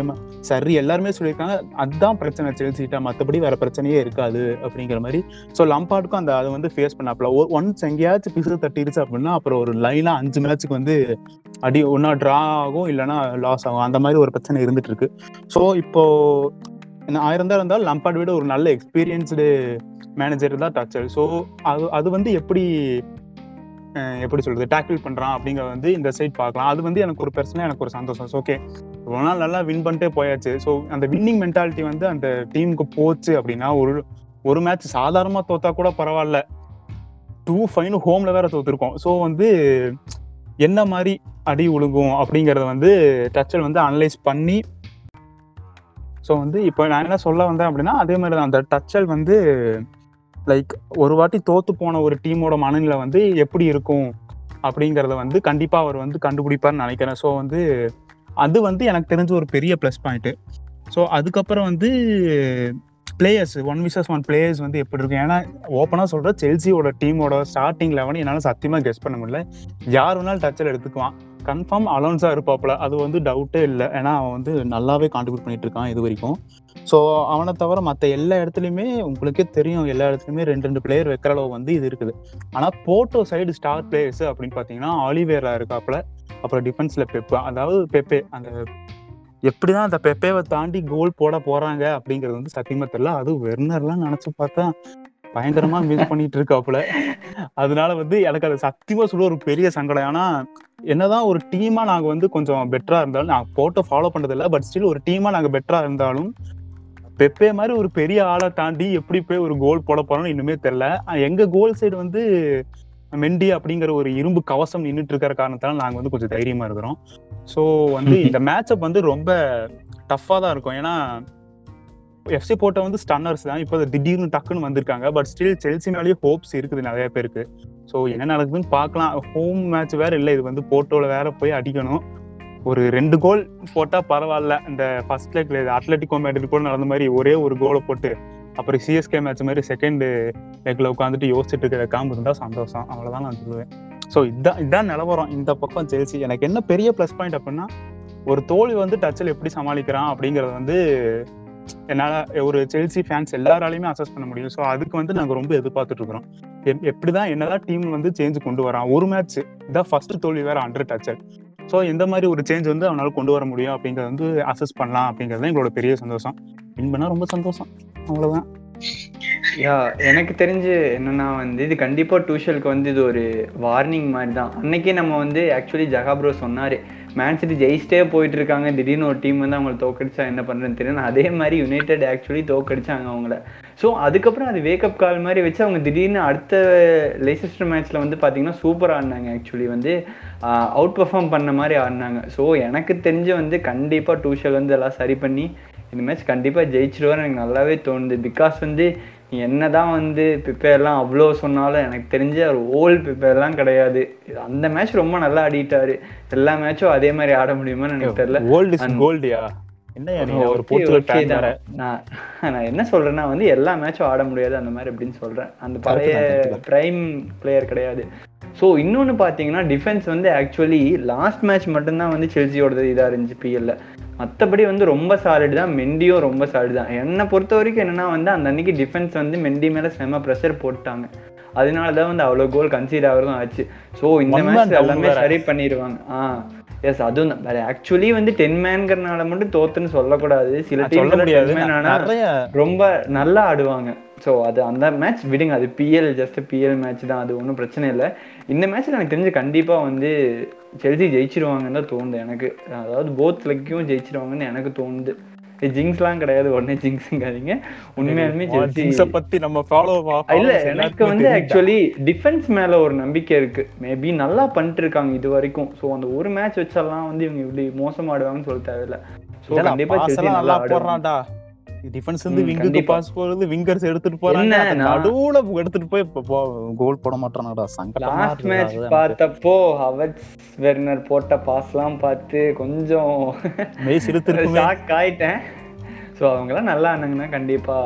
Speaker 3: சரி எல்லாருமே சொல்லியிருக்காங்க அதுதான் பிரச்சனை செல்சிட்டா மற்றபடி வேற பிரச்சனையே இருக்காது அப்படிங்கிற மாதிரி. ஸோ லம்பார்டுக்கும் அந்த அதை வந்து ஃபேஸ் பண்ணாப்ல ஒரு ஒன்ஸ் எங்கேயாச்சும் பிசு தட்டிருச்சு அப்படின்னா அப்புறம் ஒரு லைனாக அஞ்சு மேட்ச்சுக்கு வந்து அடி ஒன்றா ட்ரா ஆகும் இல்லைன்னா லாஸ் ஆகும். அந்த மாதிரி ஒரு பிரச்சனை இருந்துட்டு இருக்கு. ஸோ இப்போ ஆயிரம் தான் இருந்தாலும் லம்பாட் விட ஒரு நல்ல எக்ஸ்பீரியன்ஸ்டு மேனேஜர் தான் டச்சர் ஸோ அது அது வந்து எப்படி எப்படி சொல்றது டேக்கிள் பண்றான் அப்படிங்கிற வந்து இந்த சைட் பார்க்கலாம். அது வந்து எனக்கு ஒரு பர்சனலாக எனக்கு ஒரு சந்தோஷம். ஓகே இவ்வளோ நாள் நல்லா வின் பண்ணிட்டே போயாச்சு. ஸோ அந்த வின்னிங் மென்டாலிட்டி வந்து அந்த டீமுக்கு போச்சு அப்படின்னா ஒரு ஒரு மேட்ச் சாதாரணமாக தோத்தா கூட பரவாயில்ல. டூ ஃபைனும் ஹோமில் வேற தோத்துருக்கோம். ஸோ வந்து என்ன மாதிரி அடி உழுகும் அப்படிங்கிறத வந்து டச்சல் வந்து அனலைஸ் பண்ணி ஸோ வந்து இப்போ நான் என்ன சொல்ல வந்தேன் அப்படின்னா அதே மாதிரி தான் அந்த டச்சல் வந்து லைக் ஒரு வாட்டி தோத்து போன ஒரு டீமோட மனநிலை வந்து எப்படி இருக்கும் அப்படிங்கிறத வந்து கண்டிப்பாக அவர் வந்து கண்டுபிடிப்பார்னு நினைக்கிறேன். ஸோ வந்து அது வந்து எனக்கு தெரிஞ்ச ஒரு பெரிய ப்ளஸ் பாயிண்ட்டு ஸோ அதுக்கப்புறம் வந்து players one versus one players வந்து எப்படி இருக்கும்? ஏன்னா ஓப்பனாக சொல்கிற செல்சியோட டீமோட ஸ்டார்டிங் லெவன் என்னால் சத்தியமாக கெஸ் பண்ண முடியல. யார் வேணாலும் டச்சில் எடுத்துக்குவான். கன்ஃபார்ம் அலோன்ஸாக இருப்பாப்புல. அது வந்து டவுட்டே இல்லை. ஏன்னா அவன் வந்து நல்லாவே கான்ட்ரிபியூட் பண்ணிட்டு இருக்கான் இது வரைக்கும். ஸோ அவனை தவிர மற்ற எல்லா இடத்துலையுமே உங்களுக்கே தெரியும். எல்லா இடத்துலையுமே ரெண்டு ரெண்டு பிளேயர் வைக்கிற அளவு வந்து இது இருக்குது. ஆனால் போட்டோ சைடு ஸ்டார் பிளேயர்ஸ் அப்படின்னு பார்த்தீங்கன்னா ஆலிவேரா இருக்காப்புல. அப்புறம் டிஃபென்ஸில் பெப்பு அதாவது பெப்பே அந்த எப்படி தான் அந்த பெப்பேவை தாண்டி கோல் போட போகிறாங்க அப்படிங்கிறது வந்து சத்தியமா தெரியல. அது வெர்னர்லாம் நினச்சி பார்த்தா பயங்கரமாக மிஸ் பண்ணிட்டு இருக்காப்புல. அதனால வந்து எனக்கு அது சத்தியமாக சொல்ல ஒரு பெரிய சங்கடம். ஏன்னா என்னதான் ஒரு டீமா நாங்க வந்து கொஞ்சம் பெட்டரா இருந்தாலும் நான் போட்டோ ஃபாலோ பண்றது இல்ல பட் ஸ்டில் ஒரு டீமா நாங்க பெட்டரா இருந்தாலும் பெப்பே மாதிரி ஒரு பெரிய ஆளை தாண்டி எப்படி போய் ஒரு கோல் போட போறோம்னு இன்னுமே தெரியல. ஆனா எங்க கோல் சைடு வந்து மெண்டி அப்படிங்கிற ஒரு இரும்பு கவசம் நின்றுட்டு இருக்கிற காரணத்தால நாங்க வந்து கொஞ்சம் தைரியமா இருக்கிறோம். ஸோ வந்து இந்த மேட்சப் வந்து ரொம்ப டஃப்பா தான் இருக்கும். ஏன்னா எஃப்சி போட்ட வந்து ஸ்டன்னர்ஸ் தான். இப்போ திடீர்னு டக்குன்னு வந்திருக்காங்க. பட் ஸ்டில் செல்சி மேலேயே ஹோப்ஸ் இருக்குது நிறைய பேருக்கு. ஸோ என்ன நடக்குதுன்னு பார்க்கலாம். ஹோம் மேட்ச் வேற இல்லை. இது வந்து போட்டோல வேற போய் அடிக்கணும். ஒரு ரெண்டு கோல் போட்டால் பரவாயில்ல. இந்த ஃபர்ஸ்ட் லெக்ல அத்லட்டிகோ மேட்ரிட் கூட நடந்த மாதிரி ஒரே ஒரு கோலை போட்டு அப்புறம் சிஎஸ்கே மேட்ச் மாதிரி செகண்ட் லெக்ல உட்காந்துட்டு யோசிச்சுட்டு இருக்கிற காம்பு இருந்தால் சந்தோஷம். அவ்வளோதான் நான் சொல்லுவேன். ஸோ இதான் இதான் நிலவரம். இந்த பக்கம் செல்சி எனக்கு என்ன பெரிய ப்ளஸ் பாயிண்ட் அப்படின்னா ஒரு தோல்வி வந்து டச்சில் எப்படி சமாளிக்கிறான் அப்படிங்கிறது வந்து என்னால ஒரு செல்சி ஃபேன்ஸ் எல்லாராலையுமே அசஸ் பண்ண முடியும். ஸோ அதுக்கு வந்து நாங்க ரொம்ப எதிர்பார்த்துட்டு இருக்கிறோம். எப்படி எப்படிதான் என்னதான் டீம் வந்து சேஞ்ச் கொண்டு வரான்? ஒரு மேட்ச் இதான் ஃபர்ஸ்ட் தோல்வி வேற அண்டர் டச்சர் ஸோ எந்த மாதிரி ஒரு சேஞ்ச் வந்து அவனால கொண்டு வர முடியும் அப்படிங்கிறது வந்து அசஸ் பண்ணலாம் அப்படிங்கிறது எங்களோட பெரிய சந்தோஷம். வின் பண்ணால் ரொம்ப சந்தோஷம். அவ்வளவுதான்.
Speaker 2: யா எனக்கு தெரிஞ்சு என்னன்னா வந்து இது கண்டிப்பா டியூஷனுக்கு வந்து இது ஒரு வார்னிங் மாதிரி தான். அன்னைக்கே நம்ம வந்து ஆக்சுவலி ஜகாப்ரோ சொன்னாரு. மேன் சிட்டி ஜெயிச்சிட்டே போயிட்டு இருக்காங்க திடீர்னு ஒரு டீம் வந்து அவங்களை தோக்கடிச்சா என்ன பண்றதுன்னு தெரியும் அதே மாதிரி யுனைடெட் ஆக்சுவலி தோக்கடிச்சாங்க அவங்கள. ஸோ அதுக்கப்புறம் அது வேக்கப் கால் மாதிரி வச்சு அவங்க திடீர்னு அடுத்த லேசஸ்டர் மேட்ச்ல வந்து பார்த்தீங்கன்னா சூப்பர் ஆடினாங்க ஆக்சுவலி வந்து அவுட் பெர்ஃபார்ம் பண்ண மாதிரி ஆடினாங்க. ஸோ எனக்கு தெரிஞ்சு வந்து கண்டிப்பாக டூஷல் வந்து எல்லாம் சரி பண்ணி இந்த மேட்ச் கண்டிப்பாக ஜெயிச்சிருவார் எனக்கு நல்லாவே தோணுது. பிகாஸ் வந்து என்னதான் வந்து பிப்பேர்லாம் அவ்வளோ சொன்னாலும் எனக்கு தெரிஞ்ச ஒரு ஓல்டு பிப்பேர்லாம் கிடையாது. அந்த மேட்ச் ரொம்ப நல்லா ஆடிட்டாரு. எல்லா மேட்சும் அதே மாதிரி ஆட முடியுமான்னு எனக்கு தெரியல.
Speaker 3: கோல்டியா
Speaker 2: நான் என்ன சொல்றேன்னா வந்து எல்லா மேட்சும் ஆட முடியாது அந்த மாதிரி அப்படின்னு சொல்றேன். அந்த பழைய. பிரைம் பிளேயர் கிடையாது. ஸோ இன்னொன்னு பார்த்தீங்கன்னா டிஃபென்ஸ் வந்து ஆக்சுவலி லாஸ்ட் மேட்ச் மட்டும்தான் வந்து செல்சியோடது இதாக இருந்துச்சு பிஎல்ல மற்றபடி வந்து ரொம்ப சாலிட் தான் மெண்டியும் ரொம்ப சாலிட் தான். என்னை பொறுத்த வரைக்கும் என்னன்னா வந்து அந்த அன்னைக்கு டிஃபென்ஸ் வந்து மெண்டி மேலே செம ப்ரெஷர் போட்டாங்க. அதனால தான் வந்து அவ்வளோ கோல் கன்சீட் ஆகிறதும் ஆச்சு. ஸோ இந்த மேட்ச் எல்லாமே
Speaker 3: வேற.
Speaker 2: சரி பண்ணிடுவாங்க ஆ எஸ் அதுவும் தான். ஆக்சுவலி வந்து டென் மேன்கிறனால மட்டும் தோத்துன்னு சொல்லக்கூடாது. சில டீம் ரொம்ப நல்லா ஆடுவாங்க. ஸோ அது அந்த மேட்ச் விடுங்க. அது பிஎல் ஜஸ்ட் பிஎல் மேட்ச் தான். அது ஒன்றும் பிரச்சனை இல்லை. இந்த மேட்ச்ல எனக்கு தெரிஞ்சு கண்டிப்பா வந்து செல்சி ஜெயிச்சிருவாங்கன்னு தான் தோணுது எனக்கு. அதாவது போத் லெக்கையும் ஜெயிச்சிருவாங்கன்னு எனக்கு தோணுது. ஜிங்ஸ்லாம் கிடையாது உடனே ஜிங்ஸுங்காதீங்க உண்மையாலுமே
Speaker 3: ஜிங்ஸ பத்தி நம்ம ஃபாலோ
Speaker 2: இல்ல எனக்கு வந்து ஆக்சுவலி டிஃபென்ஸ் மேல ஒரு நம்பிக்கை இருக்கு. மேபி நல்லா பண்ணிட்டு இருக்காங்க இது வரைக்கும். சோ அந்த ஒரு மேட்ச் வச்செல்லாம் வந்து இவங்க இப்படி மோசம் ஆடுவாங்கன்னு சொல்ல தேவையில்ல சோ கண்டிப்பா
Speaker 3: நல்லா போடுறான்டா. டிஃபென்ஸ் வந்து விங்குக்கு. பாஸ் போறது விங்கர்ஸ் எடுத்துட்டு போறாங்க. நடுவுல எடுத்துட்டு போய் கோல் போட மாட்டானடா சங்கடமா
Speaker 2: லாஸ்ட் மேட்ச். பார்த்தப்போ ஹவர்ட்ஸ் வெர்னர் போட்ட பாஸ்லாம் பார்த்து கொஞ்சம்
Speaker 3: மெய் சிரித்திருக்குமே
Speaker 2: ஷாக் ஆயிட்டேன். ஸோ அவங்கெல்லாம் நல்லா ஆனாங்கன்னா கண்டிப்பா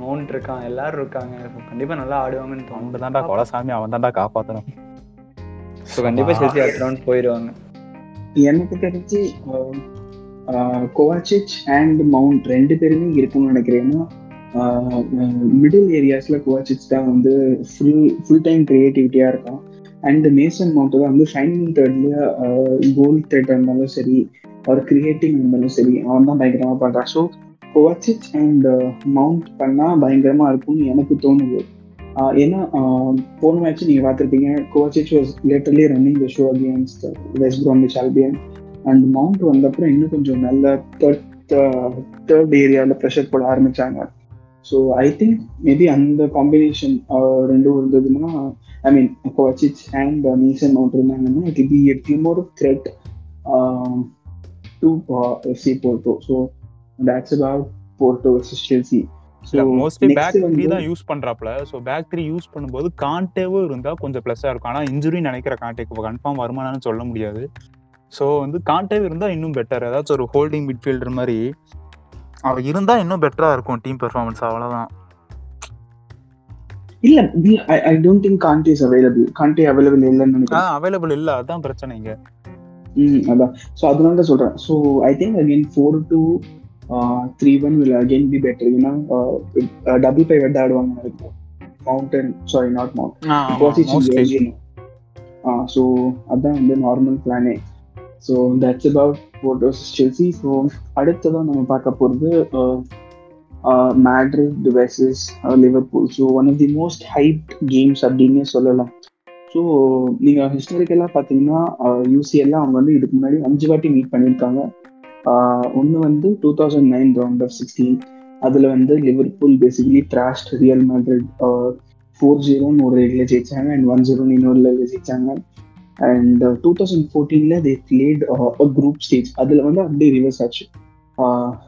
Speaker 2: மவுண்ட் இருக்கான். எல்லாரும் இருக்காங்க. So, கண்டிப்பா நல்லா ஆடுவாங்கன்னு தோணுது.
Speaker 3: தான்டா கொலசாமி அவன் தான்டா காப்பாத்தணும்.
Speaker 2: ஸோ கண்டிப்பா செல்சி அடுத்த ரவுண்ட் போயிடுவாங்க
Speaker 1: எனக்கு தெரிஞ்சு கோவாச்சிச் அண்ட் மவுண்ட் ரெண்டு பேருமே இருக்கும்னு நினைக்கிறேன்னா மிடில் ஏரியாஸ்ல கோவாச்சிச் தான் வந்து ஃபுல் ஃபுல் டைம் கிரியேட்டிவிட்டியா இருக்கும் அண்ட் மேசன் மவுண்ட் தான் வந்து ஷைனிங் தேர்ட்ல கோல் தேர்ட் இருந்தாலும் சரி ஒரு கிரியேட்டிங் இருந்தாலும் சரி அவன் தான் பயங்கரமா பண்றான். ஸோ கோவாச்சிச் அண்ட் மவுண்ட் பண்ணா பயங்கரமா இருக்கும்னு எனக்கு தோணுது. ஏன்னா போன மேட்ச் நீங்க பார்த்துருப்பீங்க Kovacic was latterly running the show against West Bromwich Albion and Mount வந்தப்புறம் இன்னும் கொஞ்சம் நல்ல தேர்ட் தேர்ட் ஏரியாவில் ப்ரெஷர் போட ஆரம்பிச்சாங்க. ஸோ ஐ திங்க் மேபி அந்த காம்பினேஷன் ரெண்டும் இருந்ததுன்னா I mean Kovacic and Mason Mount இருந்தாங்கன்னா இட் பி எ டீம் ஒரு threat to FC Porto so that's about Porto Chelsea
Speaker 3: mostly back three தான் யூஸ் பண்றாப்ல ஸோ பேக் த்ரீ யூஸ் பண்ணும்போது காண்டேவும் இருந்தா கொஞ்சம் ப்ளஸ்ஸா இருக்கும். ஆனா இன்ஜுரி நினைக்கிற காண்டேக்கு கன்ஃபார்ம் வருமானு சொல்ல முடியாது. ஸோ வந்து காண்டேவ் இருந்தா இன்னும் பெட்டர் ஏதாச்சும் ஒரு ஹோல்டிங் மிட்ஃபீல்டர் மாதிரி. அவ இருந்தா இன்னும் பெட்டரா இருக்கும் டீம் பெர்ஃபார்மன்ஸ் அவ்வளவுதான்.
Speaker 1: இல்ல I don't think Conte is available Conte available இல்லைன்னு நினைக்கிறேன்.
Speaker 3: அவைலபிள் இல்ல. அதான் பிரச்சனை இங்க.
Speaker 1: ம் அதான். ஸோ அதனால தான் சொல்றேன். So I think again four two three one will again be better ஏன்னா டபுள் பை வெட் ஆடுவாங்க மவுண்டன் சாரி நாட் மவுண்டன் ஸோ அதான் வந்து நார்மல் பிளானே so that's about Porto's Chelsea so அடுத்ததான் நம்ம பார்க்க போகிறது Madrid versus Liverpool so one of the most hype games அப்படின்னே சொல்லலாம். ஸோ நீங்கள் ஹிஸ்டாரிக்கலாக பார்த்தீங்கன்னா uh, யூசிஎல்லாம் அவங்க வந்து இதுக்கு முன்னாடி அஞ்சு வாட்டி மீட் பண்ணியிருக்காங்க. Uh, ஒன்று வந்து two thousand nine round of sixteen அதில் வந்து Liverpool basically thrashed Real Madrid four ஜீரோன்னு ஒரு இதில் ஜெயிச்சாங்க அண்ட் ஒன் ஜீரோன்னு இன்னொரு ஜெயிச்சாங்க. அண்ட் டூ தௌசண்ட் ஃபோர்டீனில் தே பிளேட் குரூப் ஸ்டேஜ் அதில் வந்து அப்படியே ரிவர்ஸ் ஆச்சு.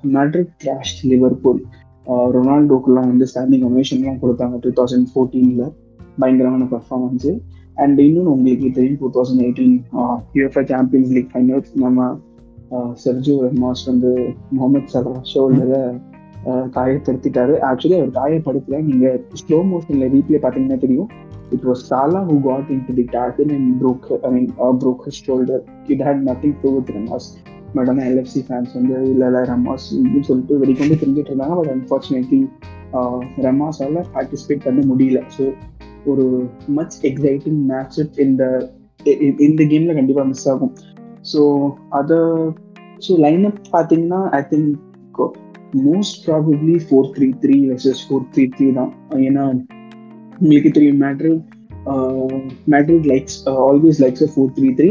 Speaker 1: மேட்ரிக் கிராஷ் லிவர்பூல் ரொனால்டோக்குலாம் வந்து ஸ்டாண்டிங் ஒமேஷன்லாம் கொடுத்தாங்க டூ தௌசண்ட் ஃபோர்டீனில் பயங்கரமான பர்ஃபார்மன்ஸு அண்ட் இன்னொன்று உங்களுக்கு தெரியும் two thousand eighteen UEFA Champions League finals நம்ம செர்ஜியோ ரெமாஸ் வந்து முகமது சலா ஷோல்டரை காயப்படுத்திட்டாரு. ஆக்சுவலி அவர் காயப்படுத்தல. நீங்க ஸ்லோ மோஷன்ல ரீப்ளே பாத்தீங்கன்னா தெரியும். It was Salah who got in to the tackle and broke I mean broke his shoulder it had nothing to with Ramos but ஆனால் LFC fans வந்து இல்லை இல்லை இப்படின்னு அப்படின்னு சொல்லிட்டு வெடிக்கொண்டு தெரிஞ்சுட்டு இருந்தாங்க. பட் அன்ஃபார்ச்சுனேட்லி ரமாஸால் பார்ட்டிசிபேட் பண்ண முடியல. ஸோ ஒரு மச் எக்ஸைட்டிங் மேட்ச் இந்த இந்த கேம்ல கண்டிப்பா மிஸ் ஆகும். ஸோ அதை ஸோ லைன் அப் பார்த்தீங்கன்னா I think most probably four three three versus four three three தான். ஏன்னா உங்களுக்கு தெரியும் Madrid Madrid likes always likes four three three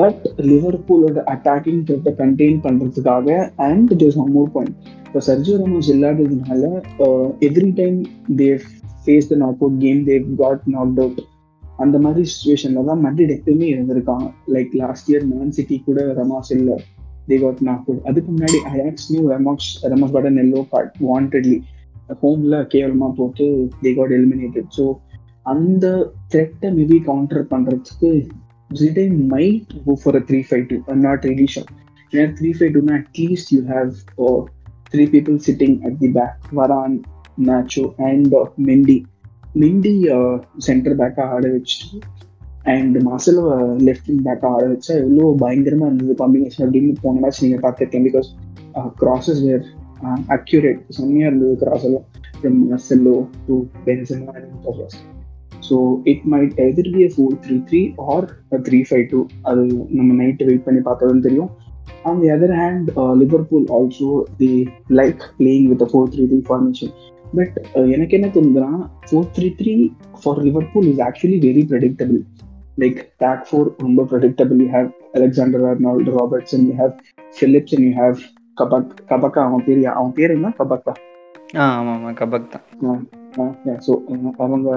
Speaker 1: but லிவர்பூலோட attacking த்ரெட்டை கண்டெயின் பண்ணுறதுக்காக and it is one more point இப்போ Sergio Ramos இல்லாததுனால every time they face the knock out game they got knock out அந்த மாதிரி சுச்சுவேஷன்ல தான் Madrid எப்பயுமே இருந்திருக்காங்க. Like last year Man City கூட ரமாஸ் இல்லை. தே காட் நாக் அவுட் அதுக்கு முன்னாடி ஐஆக்ஸ்லயும் Ramos Ramos got an yellow card wantedly ஹோம்ல கேவலமா போட்டு தே காட் எலிமினேட்டட் ஸோ அந்த த்ரெட்டை மேபி கவுண்டர் பண்றதுக்கு Zidane might go for a three five two I'm not ready sure ஏன்னா த்ரீ ஃபைவ் டூனா at least you have three people sitting at the back வரான் Nacho and Mendy Mendy centre பேக்காக ஆட வச்சுட்டு and muscle left wing பேக்காக ஆட வச்சா எவ்வளோ பயங்கரமா இருந்தது காம்பினேஷன் அப்படின்னு போன மேட்ச் நீங்கள் பார்த்துருக்கேன் பிகாஸ் கிராசஸ் வேர் அக்யூரேட் செம்மையாக இருந்தது கிராஸ் எல்லாம். From Marcelo to Benzema so it might either be four three three or three five two அது நம்ம நைட்டு வெயிட் பண்ணி பார்த்ததும் தெரியும். On the other hand Liverpool also the like playing with four three three formation but எனக்கு என்ன தோணுதுன்னா four three three for Liverpool is actually very predictable like back four ரொம்ப predictable you have Alexander Arnold Robertson you have Phillips and you have Kabak கபக்கா அவன் பேர் அவன் பேர் என்ன? கபக்கா
Speaker 2: ஆ ஆமாம் ஆமாம் கபக் தான்.
Speaker 1: ஸோ அவங்க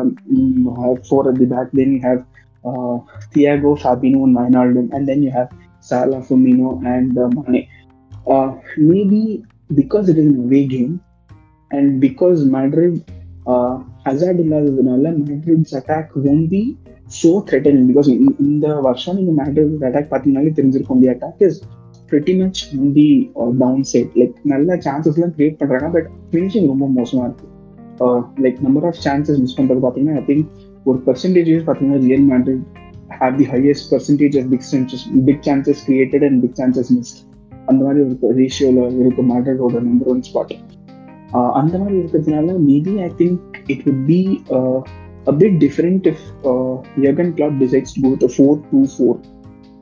Speaker 1: four at the back then you have Thiago Fabinho Wijnaldum and then you have Salah Firmino and Mane maybe because it is way game and because Madrid Hazard இல்லாததுனால Madrid's attack one be so threaten because இந்த வருஷம் நீங்கள் Madrid attack பார்த்தீங்கனாலே தெரிஞ்சிருக்கும். The attack is pretty much the down side like நல்ல சான்சஸ்லாம் create பண்ணுறாங்க but finishing ரொம்ப மோசமாக இருக்கு. Like number of chances miss பண்ணுறது பார்த்தீங்கன்னா ஐ திங்க் ஒரு பர்சன்டேஜ் பார்த்தீங்கன்னா Real Madrid have the highest percentage of big chances big chances created and big chances missed அந்த மாதிரி ஒரு ரேஷியோவில் இருக்கு மேட்ரிடோட நம்பர் ஒன் ஸ்பாட் அந்த மாதிரி இருக்கிறதுனால maybe I think it would be a bit different if uh, Jurgen Klopp decides to go with a 4-2-4.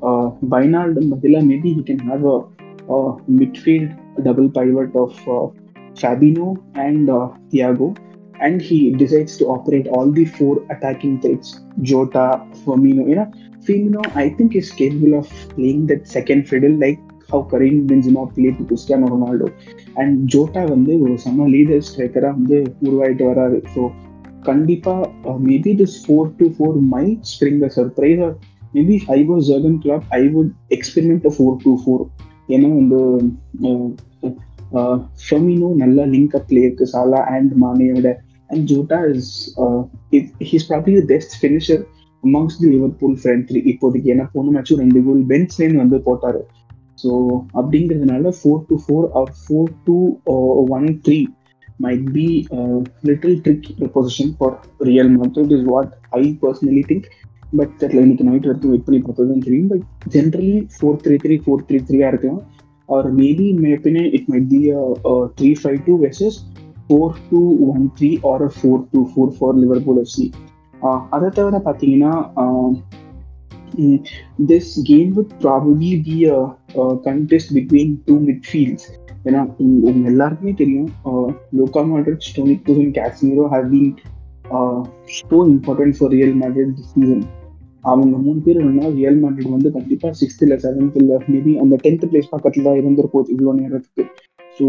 Speaker 1: Uh, Wijnaldum, Badilla, maybe he can have a, a midfield double pivot of uh, Fabinho and uh, Thiago. and he decides to operate all the four attacking threats Jota, Firmino. You know, Firmino, I think, is capable of playing that second fiddle like how Karim Benzema played to Cristiano Ronaldo. And Jota வந்து ஒரு செம்ம leader ஸ்ட்ரைக்கராக வந்து உருவாயிட்டு வராரு so கண்டிப்பாக maybe this four to four might spring the surprise or maybe I was Jurgen Klopp I would experiment four to four ஏன்னா வந்து Firmino நல்லா link up பிளேயருக்கு Salah and மானேயோட and Jota is he's probably the best finisher amongst the Liverpool front three இப்போதைக்கு ஏன்னா போன மேட்சும் ரெண்டு கோல் பெஞ்ச்லேருந்து வந்து போட்டாரு. ஸோ அப்படிங்கிறதுனால four to four or four two one three might be a little tricky proposition for Real Madrid is what I personally think. But தெரியல இன்னைக்கு நைட் வரைக்கும் வெயிட் பண்ணி பார்த்தது தான் தெரியும் but generally four three three four three த்ரீயாக இருக்கலாம் or maybe my opinion it might be three five two versus four two one three or four two four four Liverpool FC அதை தவிர பார்த்தீங்கன்னா this game will probably be a contest between two midfields ஏன்னா உங்க எல்லாருக்குமே தெரியும் Luka Modric ஸ்டோனிக் Kusan Casemiro have been so important for Real Madrid season அவங்க மூணு பேர் என்னன்னா ரியல் மேட்ரிட் வந்து கண்டிப்பாக சிக்ஸ்த் இல்லை செவன்த் இல்லை மேபி அந்த டென்த் பிளேஸ் பக்கத்தில் தான் இருந்திருப்போம் இவ்வளோ நேரத்துக்கு. ஸோ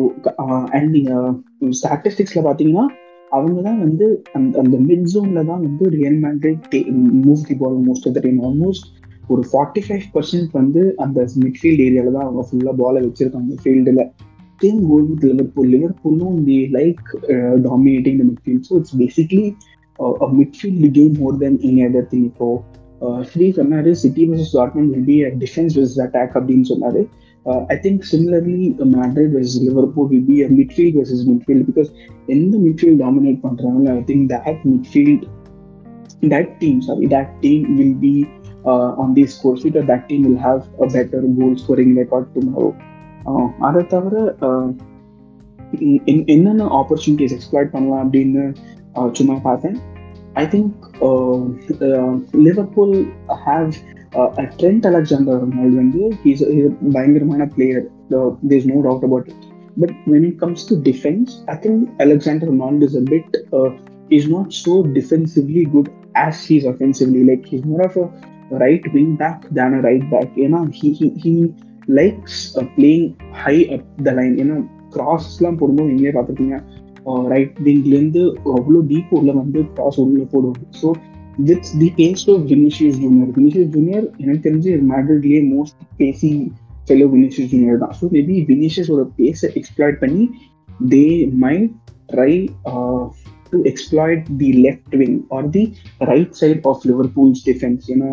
Speaker 1: அண்ட் நீங்கள் ஸ்டாட்டிஸ்டிக்ஸில் பார்த்தீங்கன்னா அவங்க தான் வந்து அந்த அந்த மிட் ஜோனில் தான் வந்து Real Madrid move the ball most of the time almost ஒரு ஃபார்ட்டி ஃபைவ் பர்சன்ட் வந்து அந்த மிட்ஃபீல்ட் ஏரியாவில் தான் அவங்க ஃபுல்லாக பாலை வச்சுருக்காங்க ஃபீல்டில் same goal with Liverpool. Liverpool, no, they like uh, dominating the midfield. So it's basically uh, a midfield game more than any other thing. So, Sri சொன்னாரு City versus Dortmund will be a defense versus attack அப்படின்னு சொன்னாரு uh, I think similarly uh, Madrid versus Liverpool will be a midfield versus midfield because எந்த midfield dominate பண்றாங்களோ I think that midfield that team sorry that team will be uh, on the score sheet or that team will have a better goal scoring record tomorrow அதை தவிர என்னென்ன opportunities exploit பண்ணலாம் அப்படின்னு சும்மா பார்த்தேன். I think Liverpool have Trent Alexander Arnold வந்து he's பயங்கரமான player there no doubt about it but when it comes to defence I think Alexander Arnold is a bit is not so defensively good as he's offensively like he's more of a right wing back than a right back ஏன்னா he he likes playing high up the line ஏன்னா கிராஸ்லாம் போடும்போது நீங்களே பார்த்துருக்கீங்க right விங்லேருந்து அவ்வளோ deep உள்ள வந்து cross உள்ள போடுவாங்க. So with the pace of Vinicius Junior Vinicius Junior எனக்கு தெரிஞ்சு மேட்ரிட்லேயே most pacy fellow Vinicius Junior தான். ஸோ மேபி வினிஷியஸோட பேஸை எக்ஸ்ப்ளாய்ட் பண்ணி they might try to exploit the left wing or the right side of Liverpool's defence ஏன்னா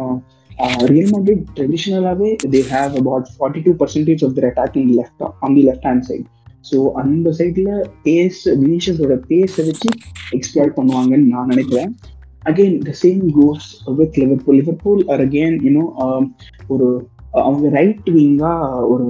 Speaker 1: Real Madrid traditionally they have about 42 percentage of their attacking left on the left hand side. So அந்த சைடில் base வினிஷியஸோட பேஸை வச்சு exploit பண்ணுவாங்கன்னு நான் நினைக்கிறேன் again the same goes with Liverpool Liverpool are again you know ஒரு அவங்க ரைட் விங்காக ஒரு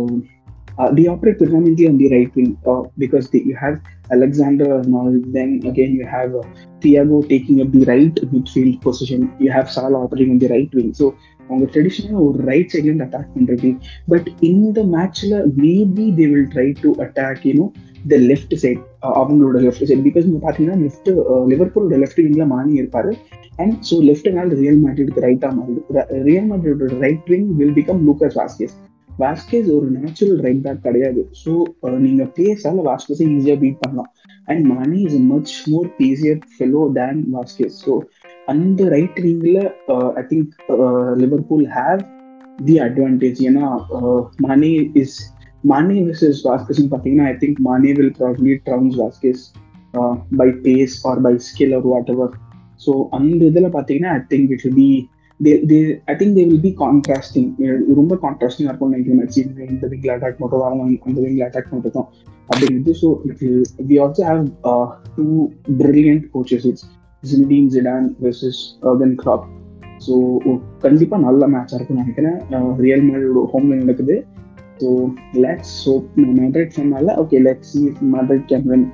Speaker 1: the operate predominantly on the right wing uh, because they, you have Alexander Arnold, then again you have uh, Thiago taking up the right midfield position, you have Salah operating on the right wing. So அவங்க ட்ரெடிஷ்னலாக ஒரு right சைட்லேருந்து attack பண்ணுறது but இந்த மேட்ச்சில் maybe they will try to attack you know the left side அவங்களோட left side because நீங்கள் பார்த்தீங்கன்னா லெஃப்ட் லிவர்பூலோட லெஃப்ட் விங்கில் மானி இருப்பார். அண்ட் ஸோ லெஃப்ட்னால ரியல் மேட்ரிடுக்கு ரைட்டாக மாறுது Real மேட்ரிடோட right wing will become Lucas Vazquez Vazquez ஒரு நேச்சுரல் ரைட் பேக் கிடையாது. ஸோ நீங்கள் பேஸால வாஸ்கேஸை ஈஸியாக பீட் பண்ணலாம். And Mane is much more easier fellow than Vazquez so அந்த right விங்கில் I think Liverpool have the advantage ஏன்னா மணி இஸ் மணி விசஸ் வாஸ்கேஸ்னு பார்த்தீங்கன்னா I think Mane will probably trounce Vazquez by pace or by skill or whatever so அந்த இதில் பார்த்தீங்கன்னா I think it will be they, they I think they will be ரொம்ப கான்ட்ராஸ்டிங்காக இருக்கும் நினைக்கிறேன். இந்த விங்கில் attack மட்டும் அவங்க அந்த விங்கில் அட்டாக் மட்டும் அப்படிங்கிறது so it we also have two brilliant coaches it's Zinedine Zidane versus Jurgen Klopp so கண்டிப்பாக நல்ல மேட்சாக இருக்கும்னு நினைக்கிறேன். ரியல் மேடோட ஹோம்ல நடக்குது. ஸோ லெட்ஸ் ஸோ மேட்ரிட் சொன்னால okay let's see Madrid can win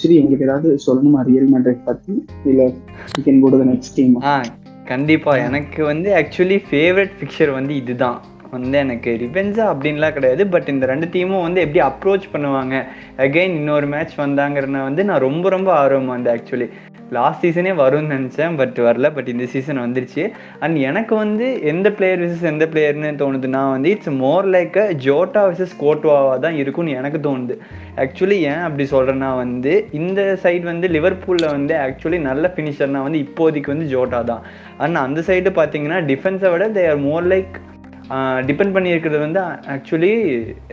Speaker 1: சரி உங்களுக்கு ஏதாவது சொல்லணுமா ரியல் மேட்ரிட் பற்றி இல்லை you can go to the next team
Speaker 2: ஆ கண்டிப்பா. எனக்கு வந்து ஆக்சுவலி ஃபேவரட் பிக்சர் வந்து இதுதான். வந்து எனக்கு ரிவெஞ்சா அப்படின்லாம் கிடையாது. பட் இந்த ரெண்டு டீமும் வந்து எப்படி அப்ரோச் பண்ணுவாங்க? அகைன் இன்னொரு மேட்ச் வந்தாங்கிறன வந்து நான் ரொம்ப ரொம்ப ஆர்வமாக இருந்தேன் ஆக்சுவலி லாஸ்ட் சீசனே வரும்னு நினச்சேன் பட் வரல. பட் இந்த சீசன் வந்துருச்சு. அண்ட் எனக்கு வந்து எந்த பிளேயர் விசஸ் எந்த பிளேயர்னு தோணுதுன்னா வந்து it's more like a Jota versus கோட்வாவாக தான் இருக்கும்னு எனக்கு தோணுது. ஆக்சுவலி ஏன் அப்படி சொல்கிறேன்னா வந்து இந்த சைடு வந்து லிவர்பூலில் வந்து ஆக்சுவலி நல்ல ஃபினிஷர்னா வந்து இப்போதைக்கு வந்து ஜோட்டா தான். அண்ட் அந்த சைடு பார்த்தீங்கன்னா டிஃபென்ஸை விட they are more like defend பண்ணியிருக்கிறது வந்து ஆக்சுவலி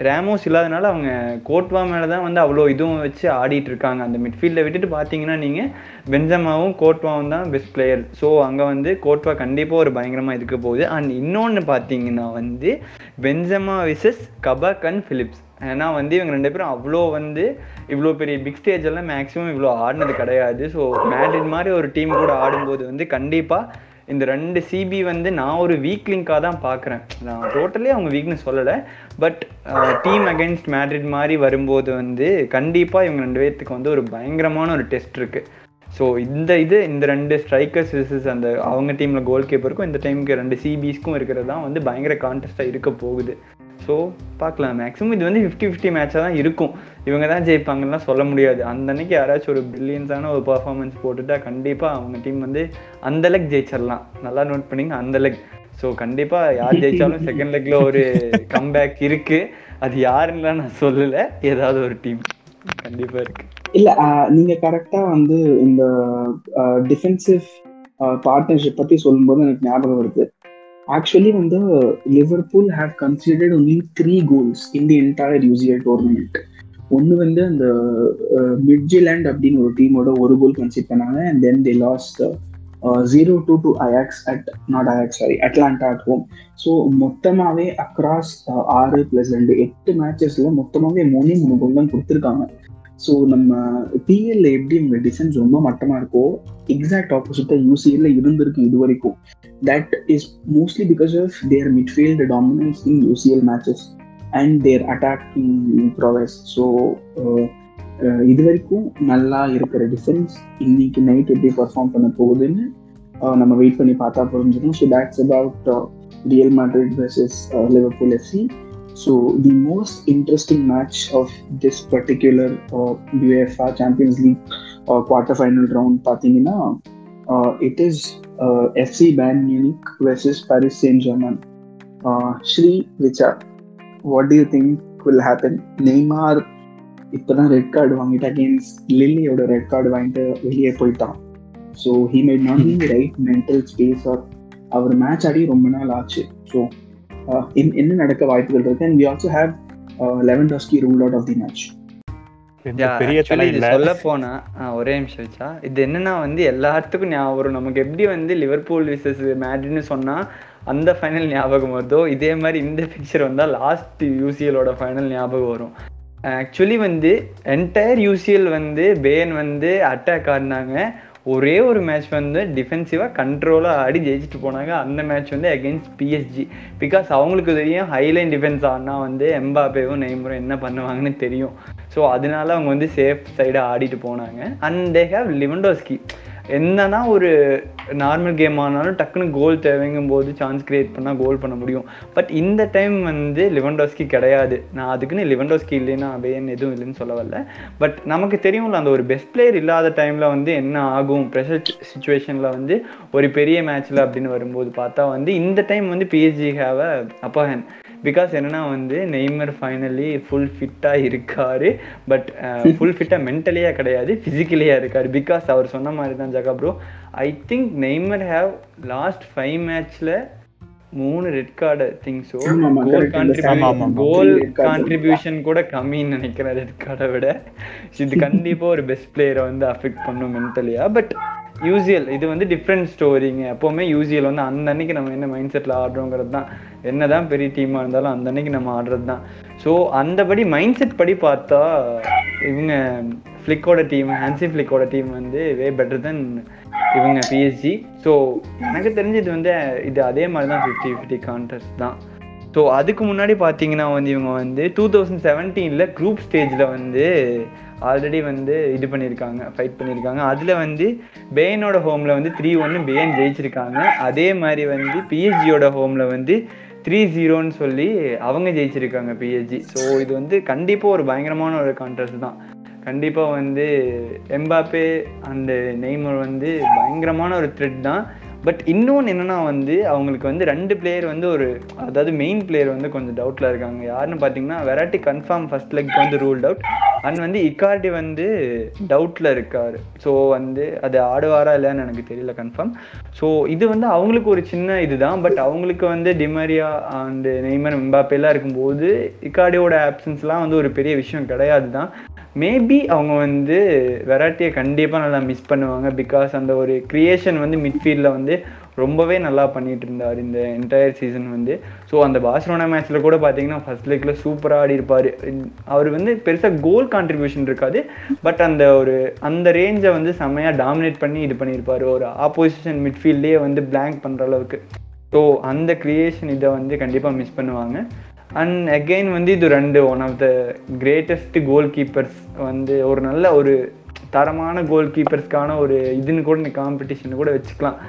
Speaker 2: ரேமோஸ் இல்லாதனால அவங்க கோட்வா மேலே தான் வந்து அவ்வளோ இதுவும் வச்சு ஆடிட்டு இருக்காங்க அந்த மிட்ஃபீல்டை விட்டுட்டு பார்த்தீங்கன்னா நீங்கள் பெஞ்சமாவும் கோட்வாவும் தான் பெஸ்ட் பிளேயர் ஸோ அங்கே வந்து கோட்வா கண்டிப்பாக ஒரு பயங்கரமாக இருக்க போகுது. அண்ட் இன்னொன்று பார்த்தீங்கன்னா வந்து Benzema versus Kabak and Phillips ஏன்னா வந்து இவங்க ரெண்டு பேரும் அவ்வளோ வந்து இவ்வளோ பெரிய பிக் ஸ்டேஜ் எல்லாம் மேக்ஸிமம் இவ்வளோ ஆடினது கிடையாது. ஸோ மேட்ரிட் மாதிரி ஒரு டீம் கூட ஆடும்போது வந்து கண்டிப்பாக இந்த ரெண்டு சிபி வந்து நான் ஒரு வீக் லிங்காக தான் பார்க்குறேன். நான் டோட்டலி அவங்க வீக்னஸ் சொல்லலை. பட் டீம் அகைன்ஸ்ட் மேட்ரிட் மாதிரி வரும்போது வந்து கண்டிப்பாக இவங்க ரெண்டு பேர்த்துக்கு வந்து ஒரு பயங்கரமான ஒரு டெஸ்ட் இருக்குது ஸோ இந்த இது இந்த ரெண்டு ஸ்ட்ரைக்கர்ஸ் விசஸ் அந்த அவங்க டீமில் கோல் கீப்பருக்கும் இந்த டைமுக்கு ரெண்டு சிபிஸ்க்கும் இருக்கிறது தான் வந்து பயங்கர கான்டெஸ்ட்டாக இருக்க போகுது. ஸோ பார்க்கலாம். மேக்ஸிமம் இது வந்து ஃபிஃப்டி ஃபிஃப்டி மேட்சாக தான் இருக்கும். இவங்க தான் ஜெயிப்பாங்கலாம் சொல்ல முடியாது. அந்த அன்னைக்கு யாராச்சும் ஒரு பிரில்லியன்ஸான ஒரு பர்ஃபார்மன்ஸ் போட்டுட்டா கண்டிப்பாக அவங்க டீம் வந்து அந்த லெக் ஜெயிச்சிடலாம் நல்லா நோட் பண்ணிங்க அந்த லெக் ஸோ கண்டிப்பாக யார் ஜெயிச்சாலும் செகண்ட் லெக்ல ஒரு கம்பேக் இருக்கு. அது யாருன்னா நான் சொல்லலை. ஏதாவது ஒரு டீம் கண்டிப்பாக இருக்கு.
Speaker 1: இல்லை நீங்க கரெக்டா வந்து இந்த டிஃபென்சிவ் பார்ட்னர்ஷிப் பத்தி சொல்லும்போது எனக்கு ஞாபகம் வருது. ஆக்சுவலி வந்து Liverpool have considered only three goals in the entire UCL tournament ஒன்று வந்து அந்த மிட்ஜிலேண்ட் அப்படின்னு ஒரு டீமோட ஒரு கோல் கன்சிட் பண்ணாங்க and then the lost zero two to Ajax at not Ajax sorry Atalanta at home so மொத்தமாகவே அக்ராஸ் ஆறு ப்ளஸ் ரெண்டு எட்டு மேட்சஸில் மொத்தமாகவே மூணு மூணு கோல் தான் கொடுத்துருக்காங்க. ஸோ நம்ம பிஎல்ல எப்படி இவங்க டிசைன்ஸ் ரொம்ப மட்டமாக இருக்கோ எக்ஸாக்ட் ஆப்போசிட்டாக யூசிஎல்ல இருந்திருக்கு இது வரைக்கும். That is mostly because of their midfield dominance in UCL matches and their attacking prowess so இது வரைக்கும் நல்லா இருக்கிற டிஃபென்ஸ் இன்னைக்கு நைட் எப்படி பர்ஃபார்ம் பண்ண போகுதுன்னு நம்ம வெயிட் பண்ணி பார்த்தா புரிஞ்சிடும் so that's about Real Madrid versus Liverpool FC so the most interesting match of this particular UEFA Champions League quarter final round பார்த்தீங்கன்னா it is FC Bayern Munich versus Paris Saint Germain Sri Richa Do you think will happen? Neymar இப்போதான் red card வாங்கிட்டு against லில்லியோட red card வாங்கிட்டு வெளியே போயிட்டான். So he might not be right mental space or our match ஆடி ரொம்ப நாள் ஆச்சு. ஸோ என்ன நடக்க வாய்ப்புகள் இருக்கு? And we also have Lewandowski rule out
Speaker 3: of the match
Speaker 2: சொல்ல போனா ஒரே நிமிஷம் வச்சா இது என்னன்னா வந்து எல்லாத்துக்கும் ஞாபகம் நமக்கு எப்படி வந்து லிவர்பூல் விசஸ் மேட்ரிட்னு சொன்னா அந்த ஃபைனல் ஞாபகம் வருதோ? இதே மாதிரி இந்த பிக்சர் வந்தால் லாஸ்ட் யூசிஎலோட ஃபைனல் ஞாபகம் வரும். ஆக்சுவலி வந்து என்டையர் யூசிஎல் வந்து பேன் வந்து அட்டாக் ஆடினாங்க. ஒரே ஒரு மேட்ச் வந்து டிஃபென்சிவாக கண்ட்ரோலாக ஆடி ஜெயிச்சுட்டு போனாங்க. அந்த மேட்ச் வந்து அகெயின்ஸ்ட் பிஎஸ்ஜி பிகாஸ் அவங்களுக்கு தெரியும் ஹைலைன் டிஃபென்ஸ் ஆடினா வந்து எம்பாப்பேவும் நெய்மரும் என்ன பண்ணுவாங்கன்னு தெரியும். ஸோ அதனால அவங்க வந்து சேஃப் சைடாக ஆடிட்டு போனாங்க. அண்ட் தே ஹேவ் லிவண்டோஸ்கி என்னன்னா ஒரு நார்மல் கேம் ஆனாலும் டக்குன்னு கோல் தேவைங்கும் போது சான்ஸ் கிரியேட் பண்ணால் கோல் பண்ண முடியும். பட் இந்த டைம் வந்து லிவன்டோஸ்கி கிடையாது. நான் அதுக்குன்னு லிவன்டோஸ்கி இல்லைன்னா வேன் எதுவும் இல்லைன்னு சொல்ல வரல. பட் நமக்கு தெரியும்ல அந்த ஒரு பெஸ்ட் பிளேயர் இல்லாத டைமில் வந்து என்ன ஆகும்? ப்ரெஷர் சுச்சுவேஷனில் வந்து ஒரு பெரிய மேட்ச்சில் அப்படின்னு வரும்போது பார்த்தா வந்து இந்த டைம் வந்து PSG have a upper hand because என்னன்னா வந்து நெய்மர் ஃபைனலி ஃபுல் ஃபிட்டாக இருக்காரு. பட் ஃபுல் ஃபிட்டாக மென்டலியாக கிடையாது ஃபிசிக்கலியாக இருக்காரு. பிகாஸ் அவர் சொன்ன மாதிரி தான் ஜகா bro I think Neymar have last five மேட்ச்ல மூணு red card think so goal contribution goal contribution கூட கம்மின்னு நினைக்கிறேன் ரெட் கார்டை விட இது கண்டிப்பாக ஒரு பெஸ்ட் பிளேயரை வந்து அஃபெக்ட் பண்ணும் மென்டலியா பட் யூசிஎல் இது வந்து டிஃப்ரெண்ட் ஸ்டோரிங்க எப்போவுமே யூசிஎல் வந்து அந்த அன்னைக்கு நம்ம என்ன மைண்ட் செட்டில் ஆடுறோங்கிறது தான். என்னதான் பெரிய டீமாக இருந்தாலும் அந்த அன்னைக்கு நம்ம ஆடுறது தான். ஸோ அந்தபடி மைண்ட் செட் படி பார்த்தா இவங்க ஃப்ளிக்கோட டீம் ஹான்சி ஃப்ளிக்கோட டீம் வந்து வே பெட்டர் தென் இவங்க பிஎஸ்ஜி ஸோ எனக்கு தெரிஞ்சு இது வந்து இது அதே மாதிரி தான் ஃபிஃப்டி ஃபிஃப்டி கான்டெஸ்ட் தான். ஸோ அதுக்கு முன்னாடி பார்த்தீங்கன்னா வந்து இவங்க வந்து டூ தௌசண்ட் செவன்டீனில் குரூப் ஸ்டேஜில் வந்து ஆல்ரெடி வந்து இது பண்ணியிருக்காங்க ஃபைட் பண்ணியிருக்காங்க. அதில் வந்து பேனோட ஹோமில் வந்து த்ரீ ஒன்று பேன் ஜெயிச்சிருக்காங்க. அதே மாதிரி வந்து பிஎஸ்ஜியோட ஹோமில் வந்து த்ரீ ஜீரோன்னு சொல்லி அவங்க ஜெயிச்சிருக்காங்க பிஎஸ்ஜி ஸோ இது வந்து கண்டிப்பாக ஒரு பயங்கரமான ஒரு கான்ட்ரஸ்ட் தான். கண்டிப்பாக வந்து எம்பாப்பே அண்டு நெய்மர் வந்து பயங்கரமான ஒரு த்ரெட் தான். பட் இன்னொன்று என்னென்னா வந்து அவங்களுக்கு வந்து ரெண்டு பிளேயர் வந்து ஒரு அதாவது மெயின் பிளேயர் வந்து கொஞ்சம் டவுட்டில் இருக்காங்க. யாருன்னு பார்த்தீங்கன்னா வெரைட்டி கன்ஃபார்ம் ஃபர்ஸ்ட் லெக் வந்து ரூல்ட் அவுட் அண்ட் வந்து இக்கார்டி வந்து டவுட்டில் இருக்கார். ஸோ வந்து அது ஆடுவாரா இல்லைன்னு எனக்கு தெரியல கன்ஃபார்ம் ஸோ இது வந்து அவங்களுக்கு ஒரு சின்ன இதுதான். பட் அவங்களுக்கு வந்து டிமரியா அண்டு நெய்மர் எம்பாப்பேலாம் இருக்கும்போது இக்கார்டியோட ஆப்சன்ஸ்லாம் வந்து ஒரு பெரிய விஷயம் கிடையாது தான் மேபி அவங்க வந்து வெரைட்டியை கண்டிப்பாக நல்லா மிஸ் பண்ணுவாங்க பிகாஸ் அந்த ஒரு கிரியேஷன் வந்து மிட்ஃபீல்டில் வந்து ரொம்பவே நல்லா பண்ணிட்டு இருந்தார் இந்த என்டையர் சீசன் வந்து. ஸோ அந்த பார்சலோனா மேட்ச்சில் கூட பார்த்தீங்கன்னா ஃபர்ஸ்ட் லெக்கில் சூப்பராக ஆடி இருப்பார். அவர் வந்து பெருசாக கோல் கான்ட்ரிபியூஷன் இருக்காது. பட் அந்த ஒரு அந்த ரேஞ்சை வந்து செம்மையாக டாமினேட் பண்ணி இது பண்ணியிருப்பார் ஒரு ஆப்போசிஷன் மிட்ஃபீல்ட்லேயே வந்து பிளாங்க் பண்ணுற அளவுக்கு. ஸோ அந்த கிரியேஷன் இதை வந்து கண்டிப்பாக மிஸ் பண்ணுவாங்க. அண்ட் அகெயின் வந்து இது ரெண்டு one of the greatest goalkeepers வந்து ஒரு நல்ல ஒரு தரமான கோல் கீப்பர்ஸ்க்கான ஒரு இதுன்னு கூட காம்படிஷன் கூட வச்சுக்கலாம்.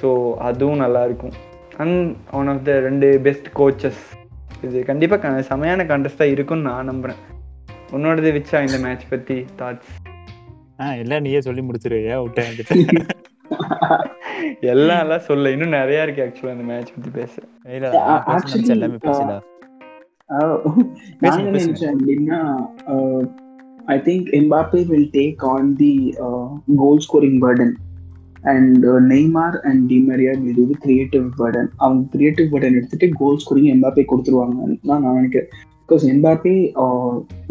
Speaker 2: ஸோ அதுவும் நல்லா இருக்கும். அண்ட் ஒன் ஆஃப் த ரெண்டு பெஸ்ட் கோச்சஸ் இது கண்டிப்பாக செமையான கான்டெஸ்டாக இருக்கும்னு நான் நம்புகிறேன் உன்னோடது விச்சா இந்த மேட்ச் பற்றி தாட்ஸ்
Speaker 3: ஆஹ் எல்லாம் நீயே சொல்லி முடிச்சிரு. ஏன் விட்டேன்
Speaker 2: எல்லாம் எல்லாம் சொல்ல. இன்னும் நிறையா இருக்கு ஆக்சுவலாக இந்த மேட்ச் பற்றி பேச.
Speaker 3: எல்லாமே பேசல
Speaker 1: நான் என்ன. நினைச்சேன் அப்படின்னா I think Mbappe will take on the goal scoring burden and Neymar and Di Maria will do the creative burden அவங்க கிரியேட்டிவ் பர்டன் எடுத்துட்டு கோல் ஸ்கோரிங் எம்பாப்பே கொடுத்துருவாங்கன்னு தான் நான் நினைக்கிறேன். Because Mbappe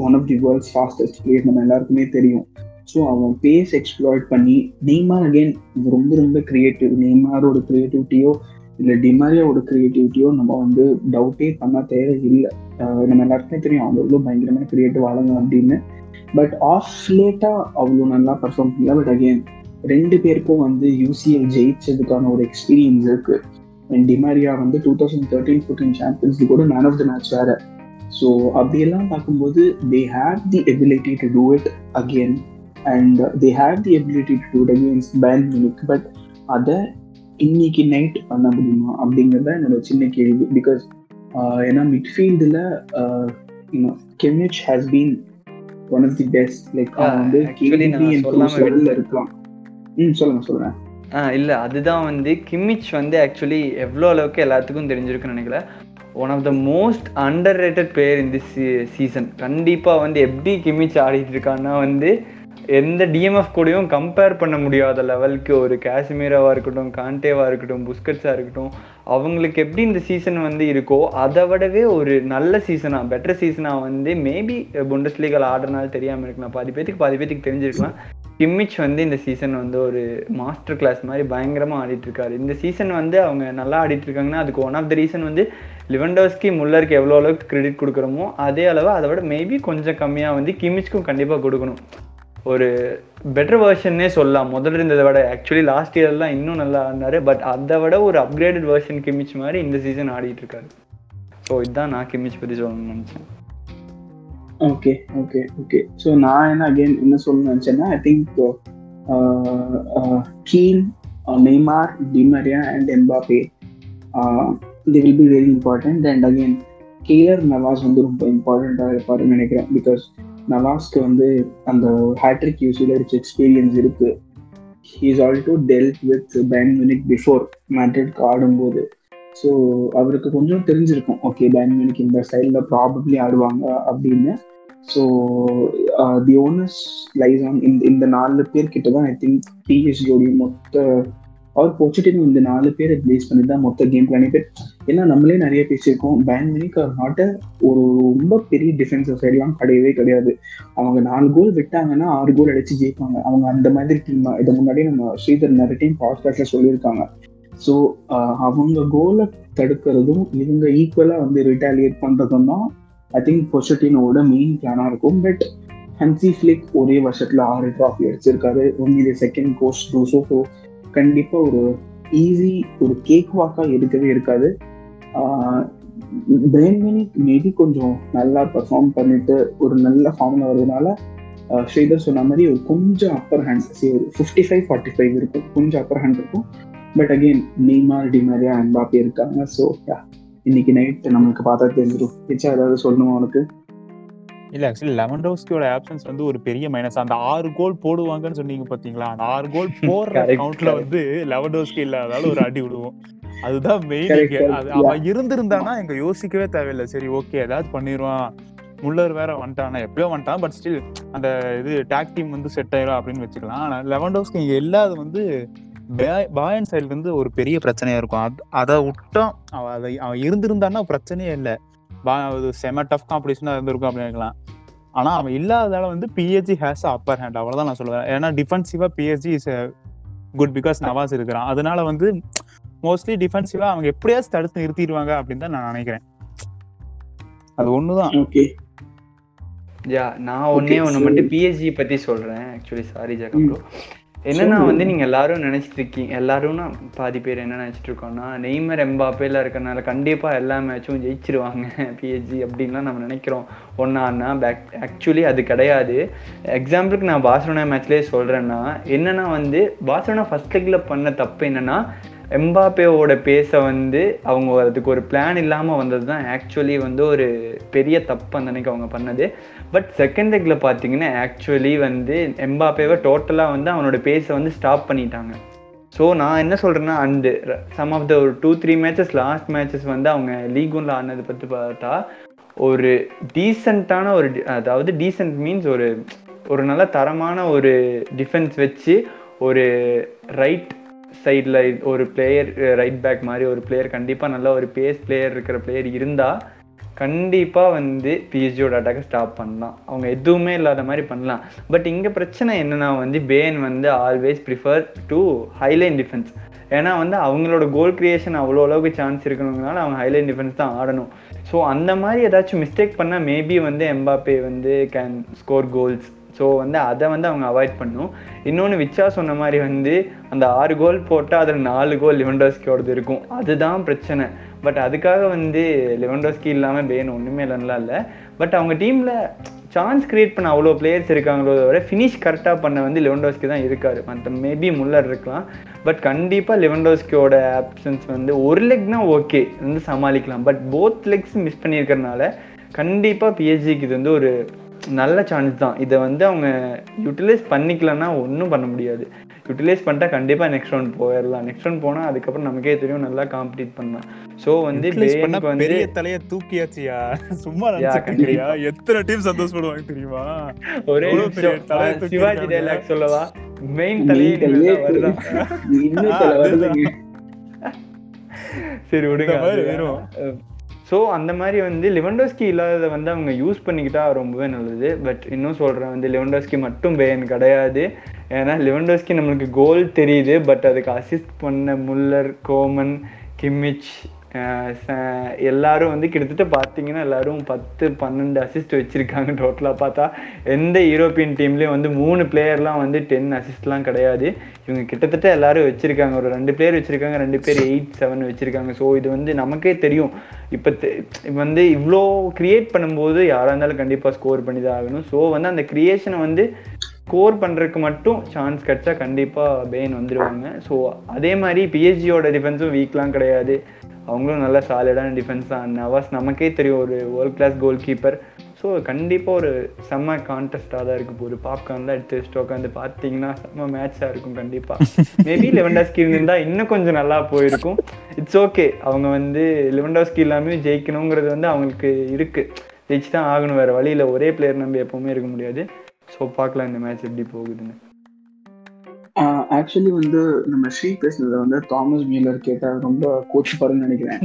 Speaker 1: one of the world's fastest player நம்ம எல்லாருக்குமே தெரியும். So அவன் பேஸ் எக்ஸ்ப்ளாய்ட் பண்ணி நெய்மார் அகைன் ரொம்ப ரொம்ப கிரியேட்டிவ் நெய்மாரோட கிரியேட்டிவிட்டியோ இல்லை டிமாரியாவோட கிரியேட்டிவிட்டியோ நம்ம வந்து டவுட்டே பண்ண தேவையில்லை. நம்ம எல்லாருக்குமே தெரியும் அவங்க எவ்வளோ பயங்கரமான கிரியேட்டிவ் ஆளுங்க அப்படின்னு. பட் ஆஃப் லேட்டா அவ்வளோ நல்லா பர்ஃபார்ம் பண்ணல. பட் அகைன் ரெண்டு பேருக்கும் வந்து யூசிஎல் ஜெயிச்சதுக்கான ஒரு எக்ஸ்பீரியன்ஸ் இருக்கு. அண்ட் டிமாரியா வந்து two thousand thirteen fourteen Champions கூட மேன் ஆஃப் த மேட்ச் வேற. ஸோ அப்படியெல்லாம் பார்க்கும்போது they have the ability to do it again and they have the ability to do it against Bayern Munich but அதை இன்னைக்கு night பண்ண முடியுமா அப்படிங்கிறது என்னோட சின்ன கேள்வி. பிகாஸ் ஏன்னா மிட்ஃபீல்டில் Kimmich has been one of the best
Speaker 2: like
Speaker 1: வந்து இருக்கலாம் ம் சொல்லுங்க சொல்லுங்க.
Speaker 2: ஆ இல்லை அதுதான் வந்து கிம்மிச் வந்து ஆக்சுவலி எவ்வளோ அளவுக்கு எல்லாத்துக்கும் தெரிஞ்சிருக்குன்னு நினைக்கல. One of the most underrated player இந்த சீசன் கண்டிப்பாக வந்து எப்படி கிம்மிச் ஆடிட்டு இருக்கான்னா வந்து எந்த டிஎம்எஃப் கூடயும் கம்பேர் பண்ண முடியாத லெவலுக்கு ஒரு காஷ்மீராவாக இருக்கட்டும் காண்டேவாக இருக்கட்டும் புஸ்கட்ஸாக இருக்கட்டும் அவங்களுக்கு எப்படி இந்த சீசன் வந்து இருக்கோ அதை விடவே ஒரு நல்ல சீசனாக பெட்டர் சீசனாக வந்து மேபி புண்டஸ் லீகல் ஆடுறனால தெரியாமல் இருக்கலாம் பாதி பேத்துக்கு பாதி பேத்துக்கு தெரிஞ்சிருக்கலாம். கிம்மிச் வந்து இந்த சீசன் வந்து ஒரு மாஸ்டர் கிளாஸ் மாதிரி பயங்கரமாக ஆடிட்டு இருக்காரு. இந்த சீசன் வந்து அவங்க நல்லா ஆடிட்டு இருக்காங்கன்னா அதுக்கு ஒன் ஆஃப் த ரீசன் வந்து லிவண்டோஸ்கி முல்லருக்கு எவ்வளோ அளவுக்கு கிரெடிட் கொடுக்குறோமோ அதே அளவு அதை விட மேபி கொஞ்சம் கம்மியாக வந்து கிம்மிச்க்கும் கண்டிப்பாக கொடுக்கணும். ஒரு பெட்டர் வெர்ஷன்னே சொல்லலாம். முதல்ல இருந்ததை விட ஆக்சுவலி லாஸ்ட் இயர்லாம் இன்னும் நல்லா ஆடினாரு. பட் அதை விட ஒரு அப்கிரேடட் வெர்ஷன் கிமிச் மாதிரி இந்த சீசன் ஆடிட்டு இருக்காரு. ஸோ இதுதான் நான் கிமிச் பற்றி சொல்லணும்னு நினச்சேன்.
Speaker 1: ஓகே ஓகே ஓகே ஸோ நான் என்ன அகெயின் என்ன சொல்லணும்னு நினச்சேன்னா I think Kean Neymar Di Maria and Mbappe they will be very important and again Keylor Navas வந்து ரொம்ப இம்பார்ட்டண்ட்டாக இருப்பாருன்னு நினைக்கிறேன். பிகாஸ் நவாஸ்க்கு வந்து அந்த ஹேட்ரிக் யூஸ்வில் இருக்க எக்ஸ்பீரியன்ஸ் இருக்கு. He's also dealt with Bayern Munich before மேட்ரிட்க்கு ஆடும்போது. ஸோ அவருக்கு கொஞ்சம் தெரிஞ்சிருக்கும். ஓகே பேன் யூனிக் இந்த சைடில் ப்ராபப்ளி ஆடுவாங்க அப்படின்னு. So the onus lies on இந்த இந்த நாலு பேர் கிட்ட தான் ஐ திங்க் பிஎஸ்ஜியோடைய மொத்த அவர் போச்சுட்டு இந்த நாலு பேர் ரிலீஸ் பண்ணி தான் மொத்த கேம் பிளானே பேர் ஏன்னா நம்மளே நிறைய பேசியிருக்கோம். பேன் மினிக் அவர் நாட்டை ஒரு ரொம்ப பெரிய டிஃபென்சிவ் சைட்லாம் கிடையவே கிடையாது. அவங்க நாலு கோல் விட்டாங்கன்னா ஆறு கோல் அடிச்சு ஜெயிப்பாங்க. அவங்க அந்த மாதிரி டீம் தான். இதை முன்னாடி நம்ம ஸ்ரீதர் நிறைய டீம் பாட்காஸ்ட்ல சொல்லியிருக்காங்க. ஸோ அவங்க கோலை தடுக்கிறதும் இவங்க ஈக்குவலாக வந்து ரிட்டாலியேட் பண்ணுறதும் தான் ஐ திங்க் பொசட்டினோட மெயின் பிளானாக இருக்கும். பட் ஹன்சி ஃபிளிக் ஒரே வருஷத்தில் ஆறு ட்ராஃபி அடிச்சிருக்காரு. Only second coach do so so கண்டிப்பாக ஒரு ஈஸி ஒரு கேக் வாக்காக இருக்கவே இருக்காது. பேன்மினிக் மேபி கொஞ்சம் நல்லா பர்ஃபார்ம் பண்ணிட்டு ஒரு நல்ல ஃபார்மில் வர்றதுனால ஸ்ரீதர் சொன்ன மாதிரி ஒரு கொஞ்சம் அப்பர் ஹேண்ட் ஒரு ஃபிஃப்டி ஃபைவ் ஃபார்ட்டி ஃபைவ் இருக்கும். கொஞ்சம் அப்பர் ஹேண்ட் இருக்கும். But again Neymar Di Maria Mbappe இருக்காங்க. ஸோ இன்னைக்கு நைட் நம்மளுக்கு பார்த்தா தெரிஞ்சிடும். பிச்சா ஏதாவது சொல்லணுமா உனக்கு?
Speaker 3: இல்ல ஆக்சுவலி லெவன்டோஸ்கியோட ஆப்சன்ஸ் வந்து ஒரு பெரிய மைனஸ் அந்த ஆறு கோல் போடுவாங்கன்னு சொன்னீங்க பாத்தீங்களா? அந்த ஆறு கோல் போடுற கவுண்ட்ல. வந்து லெவன்டோஸ்கி இல்லாதால ஒரு அடி விடுவோம் அதுதான் மெயின் அது அவன் இருந்திருந்தானா எங்க யோசிக்கவே தேவையில்லை. சரி ஓகே ஏதாவது பண்ணிடுவான். முல்லர் வேற வந்துட்டானா. எப்பயோ வந்துட்டான். பட் ஸ்டில் அந்த இது டாக் டீம் வந்து செட் ஆயிரும் அப்படின்னு வச்சுக்கலாம். ஆனா லெவன்டோஸ்கி இங்க இல்லாத வந்து பாயன் சைடுல இருந்து ஒரு பெரிய பிரச்சனையா இருக்கும். அது அதை விட்டோம் அவன் அதை அவன் இருந்திருந்தான்னா பிரச்சனையே இல்லை. பா அது செம டஃப் காம்படிஷனாக இருந்திருக்கும் அப்படின்னு இருக்கலாம். ஆனா அவன் இல்லாததால வந்து பிஎஸ்ஜி ஹேஸ் அப்பர் ஹேண்ட் அவ்வளவுதான் நான் சொல்லுவேன். ஏன்னா டிஃபென்சிவா PSG is good because Navas இருக்கிறான். அதனால வந்து மோஸ்ட்லி டிஃபென்சிவா அவங்க எப்படியாச்சும் தடுத்து நிறுத்திடுவாங்க அப்படின்னு தான் நான் நினைக்கிறேன். அது ஒண்ணுதான்.
Speaker 1: ஓகே
Speaker 2: யா நான் ஒன்னே ஒன்று மட்டும் பிஎஸ்ஜி பத்தி சொல்றேன். ஆக்சுவலி சாரி ப்ரோ என்னன்னா. வந்து நீங்க எல்லாரும் நினைச்சிட்டு இருக்கீங்க எல்லாரும்னா பாதி பேர் என்ன நினைச்சிட்டு இருக்கோம்னா நெய்மர் எம்பாப்பேல இருக்கறனால கண்டிப்பா எல்லா மேட்சும் ஜெயிச்சிருவாங்க பிஎஸ்ஜி அப்படின்லாம் நம்ம நினைக்கிறோம். ஒன்னான்னா பேக் ஆக்சுவலி அது கிடையாது. எக்ஸாம்பிளுக்கு நான் பார்சலோனா மேட்ச்லேயே சொல்றேன்னா என்னன்னா வந்து பார்சலோனா ஃபர்ஸ்ட் லெக்ல பண்ண தப்பு என்னன்னா எம்பாப்பேவோட பேச வந்து அவங்க அதுக்கு ஒரு பிளான் இல்லாமல் வந்தது தான் ஆக்சுவலி வந்து ஒரு பெரிய தப்பு அந்த அன்னைக்கு அவங்க பண்ணது. பட் செகண்ட் லெக்கில் பார்த்தீங்கன்னா ஆக்சுவலி வந்து எம்பாப்பேவை டோட்டலாக வந்து அவனோட பேஸை வந்து ஸ்டாப் பண்ணிட்டாங்க. ஸோ நான் என்ன சொல்கிறேன்னா அண்டு சம் ஆஃப் த ஒரு two three matches last matches வந்து அவங்க லீக் ஒன்ல ஆனதை பற்றி பார்த்தா ஒரு டீசெண்டான ஒரு அதாவது டீசென்ட் மீன்ஸ் ஒரு ஒரு நல்ல தரமான ஒரு டிஃபென்ஸ் வச்சு ஒரு ரைட் சைடில் ஒரு பிளேயர் ரைட் பேக் மாதிரி ஒரு பிளேயர் கண்டிப்பாக நல்ல ஒரு பேஸ் பிளேயர் இருக்கிற பிளேயர் இருந்தால் கண்டிப்பாக வந்து பிஎஸ்ஜியோட அட்டாக்கை ஸ்டாப் பண்ணலாம். அவங்க எதுவுமே இல்லாத மாதிரி பண்ணலாம். பட் இங்கே பிரச்சனை என்னன்னா வந்து பேன் வந்து always prefer to high line defence ஏன்னா வந்து அவங்களோட கோல் கிரியேஷன் அவ்வளோ அளவுக்கு சான்ஸ் இருக்கணுங்கனால அவங்க ஹைலைன் டிஃபென்ஸ் தான் ஆடணும். ஸோ அந்த மாதிரி ஏதாச்சும் மிஸ்டேக் பண்ணால் மேபி வந்து எம்பாப்பே வந்து கேன் ஸ்கோர் கோல்ஸ் ஸோ வந்து அதை வந்து அவங்க அவாய்ட் பண்ணும். இன்னொன்று விச்சா சொன்ன மாதிரி வந்து அந்த ஆறு கோல் போட்டால் அதில் நாலு கோல் லிவன்டோஸ்கியோடது இருக்கும். அதுதான் பிரச்சனை. பட் அதுக்காக வந்து லெவன்டோஸ்கி இல்லாமல் பேன் ஒன்றுமே இல்லைன்னா இல்லை. பட் அவங்க டீமில் சான்ஸ் கிரியேட் பண்ண அவ்வளோ பிளேயர்ஸ் இருக்காங்களோ தவிர ஃபினிஷ் கரெக்டாக பண்ண வந்து லெவன்டோஸ்கி தான் இருக்கார். மற்ற மேபி முல்லர் இருக்கலாம். பட் கண்டிப்பாக லெவன்டோஸ்கியோட ஆப்ஷன்ஸ் வந்து ஒரு லெக்னா ஓகே வந்து சமாளிக்கலாம். பட் போத் லெக்ஸ் மிஸ் பண்ணியிருக்கிறனால கண்டிப்பாக பிஎஸ்ஜிக்கு இது வந்து ஒரு நல்ல சான்ஸ் தான். இதை வந்து அவங்க யூட்டிலைஸ் பண்ணிக்கலன்னா ஒன்றும் பண்ண முடியாது. யூட்டிலைஸ் பண்ணிட்டா கண்டிப்பாக நெக்ஸ்ட் ரவுண்ட் போயிடலாம் நெக்ஸ்ட் ரவுண்ட் போனால் அதுக்கப்புறம் நமக்கே தெரியும் நல்லா காம்படிட் பண்ணலாம். ஸோ வந்து
Speaker 3: பெரிய தலைய தூக்கியாச்சியா? சும்மா
Speaker 2: Yeah,
Speaker 3: நினைச்சிருக்கியா எத்தனை டீம் சந்தோஷப்படுவாங்க தெரியுமா?
Speaker 2: ஒரே சிவாஜி. டைலாக் சொல்லவா? மெயின் தலையே சரி விடுங்க. ஸோ அந்த மாதிரி வந்து லிவன்டோஸ்கி இல்லாததை வந்து அவங்க யூஸ் பண்ணிக்கிட்டா ரொம்பவே நல்லது. பட் இன்னும் சொல்கிறேன் வந்து லிவன்டோஸ்கி மட்டும் பேன் கிடையாது. ஏன்னா லிவன்டோஸ்கி நம்மளுக்கு கோல் தெரியுது. பட் அதுக்கு அசிஸ்ட் பண்ண முல்லர் கோமன் கிம்மிச் ச- எல்லாரும் வந்து கிட்டத்தட்ட பார்த்தீங்கன்னா எல்லாரும் பத்து பன்னெண்டு அசிஸ்ட் வச்சுருக்காங்க டோட்டலாக பார்த்தா. எந்த யூரோப்பியன் டீம்லேயும் வந்து மூணு பிளேயர்லாம் வந்து டென் அசிஸ்ட்லாம் கிடையாது. இவங்க கிட்டத்தட்ட எல்லாரும் வச்சுருக்காங்க. ஒரு ரெண்டு பிளேயர் வச்சிருக்காங்க ரெண்டு பேர் எயிட் செவன் வச்சுருக்காங்க. ஸோ இது வந்து நமக்கே தெரியும். இப்போ வந்து இவ்வளோ கிரியேட் பண்ணும்போது யாராக இருந்தாலும் கண்டிப்பாக ஸ்கோர் பண்ணி தான் ஆகணும். ஸோ வந்து அந்த கிரியேஷனை வந்து ஸ்கோர் பண்ணுறதுக்கு மட்டும் சான்ஸ் கிடைச்சா கண்டிப்பாக பெயின் வந்துடுவாங்க ஸோ அதே மாதிரி பிஎஸ்ஜியோட டிஃபென்ஸும் வீக்லாம் கிடையாது. அவங்களும் நல்ல சாலிடான டிஃபென்ஸ் தான். நவாஸ் நமக்கே தெரியும் ஒரு world class goal keeper so கண்டிப்பாக ஒரு செம்ம கான்டெஸ்ட்டாக தான் இருக்கு. ஒரு பாப்கார்ன்லாம் எடுத்து வச்சுட்டு உட்காந்து பார்த்தீங்கன்னா செம்ம மேட்ச்சாக இருக்கும் கண்டிப்பாக மேபி லெவன்டாஸ்கி இருந்தால் இன்னும் கொஞ்சம் நல்லா போயிருக்கும். இட்ஸ் ஓகே அவங்க வந்து லெவன்டாஸ்கி இல்லாமல் ஜெயிக்கணுங்கிறது வந்து அவங்களுக்கு இருக்கு. ஜெயிச்சு தான் ஆகணும் வேற வழியில ஒரே பிளேயர் நம்பி எப்போவுமே இருக்க முடியாது. ஸோ பார்க்கலாம் இந்த மேட்ச் எப்படி போகுதுன்னு.
Speaker 1: ஆக்சுவலி வந்து நம்ம ஸ்ரீ பேசுனதை வந்து தாமஸ் மியூலர் கேட்டால் ரொம்ப கோச்சு பாருன்னு நினைக்கிறேன்.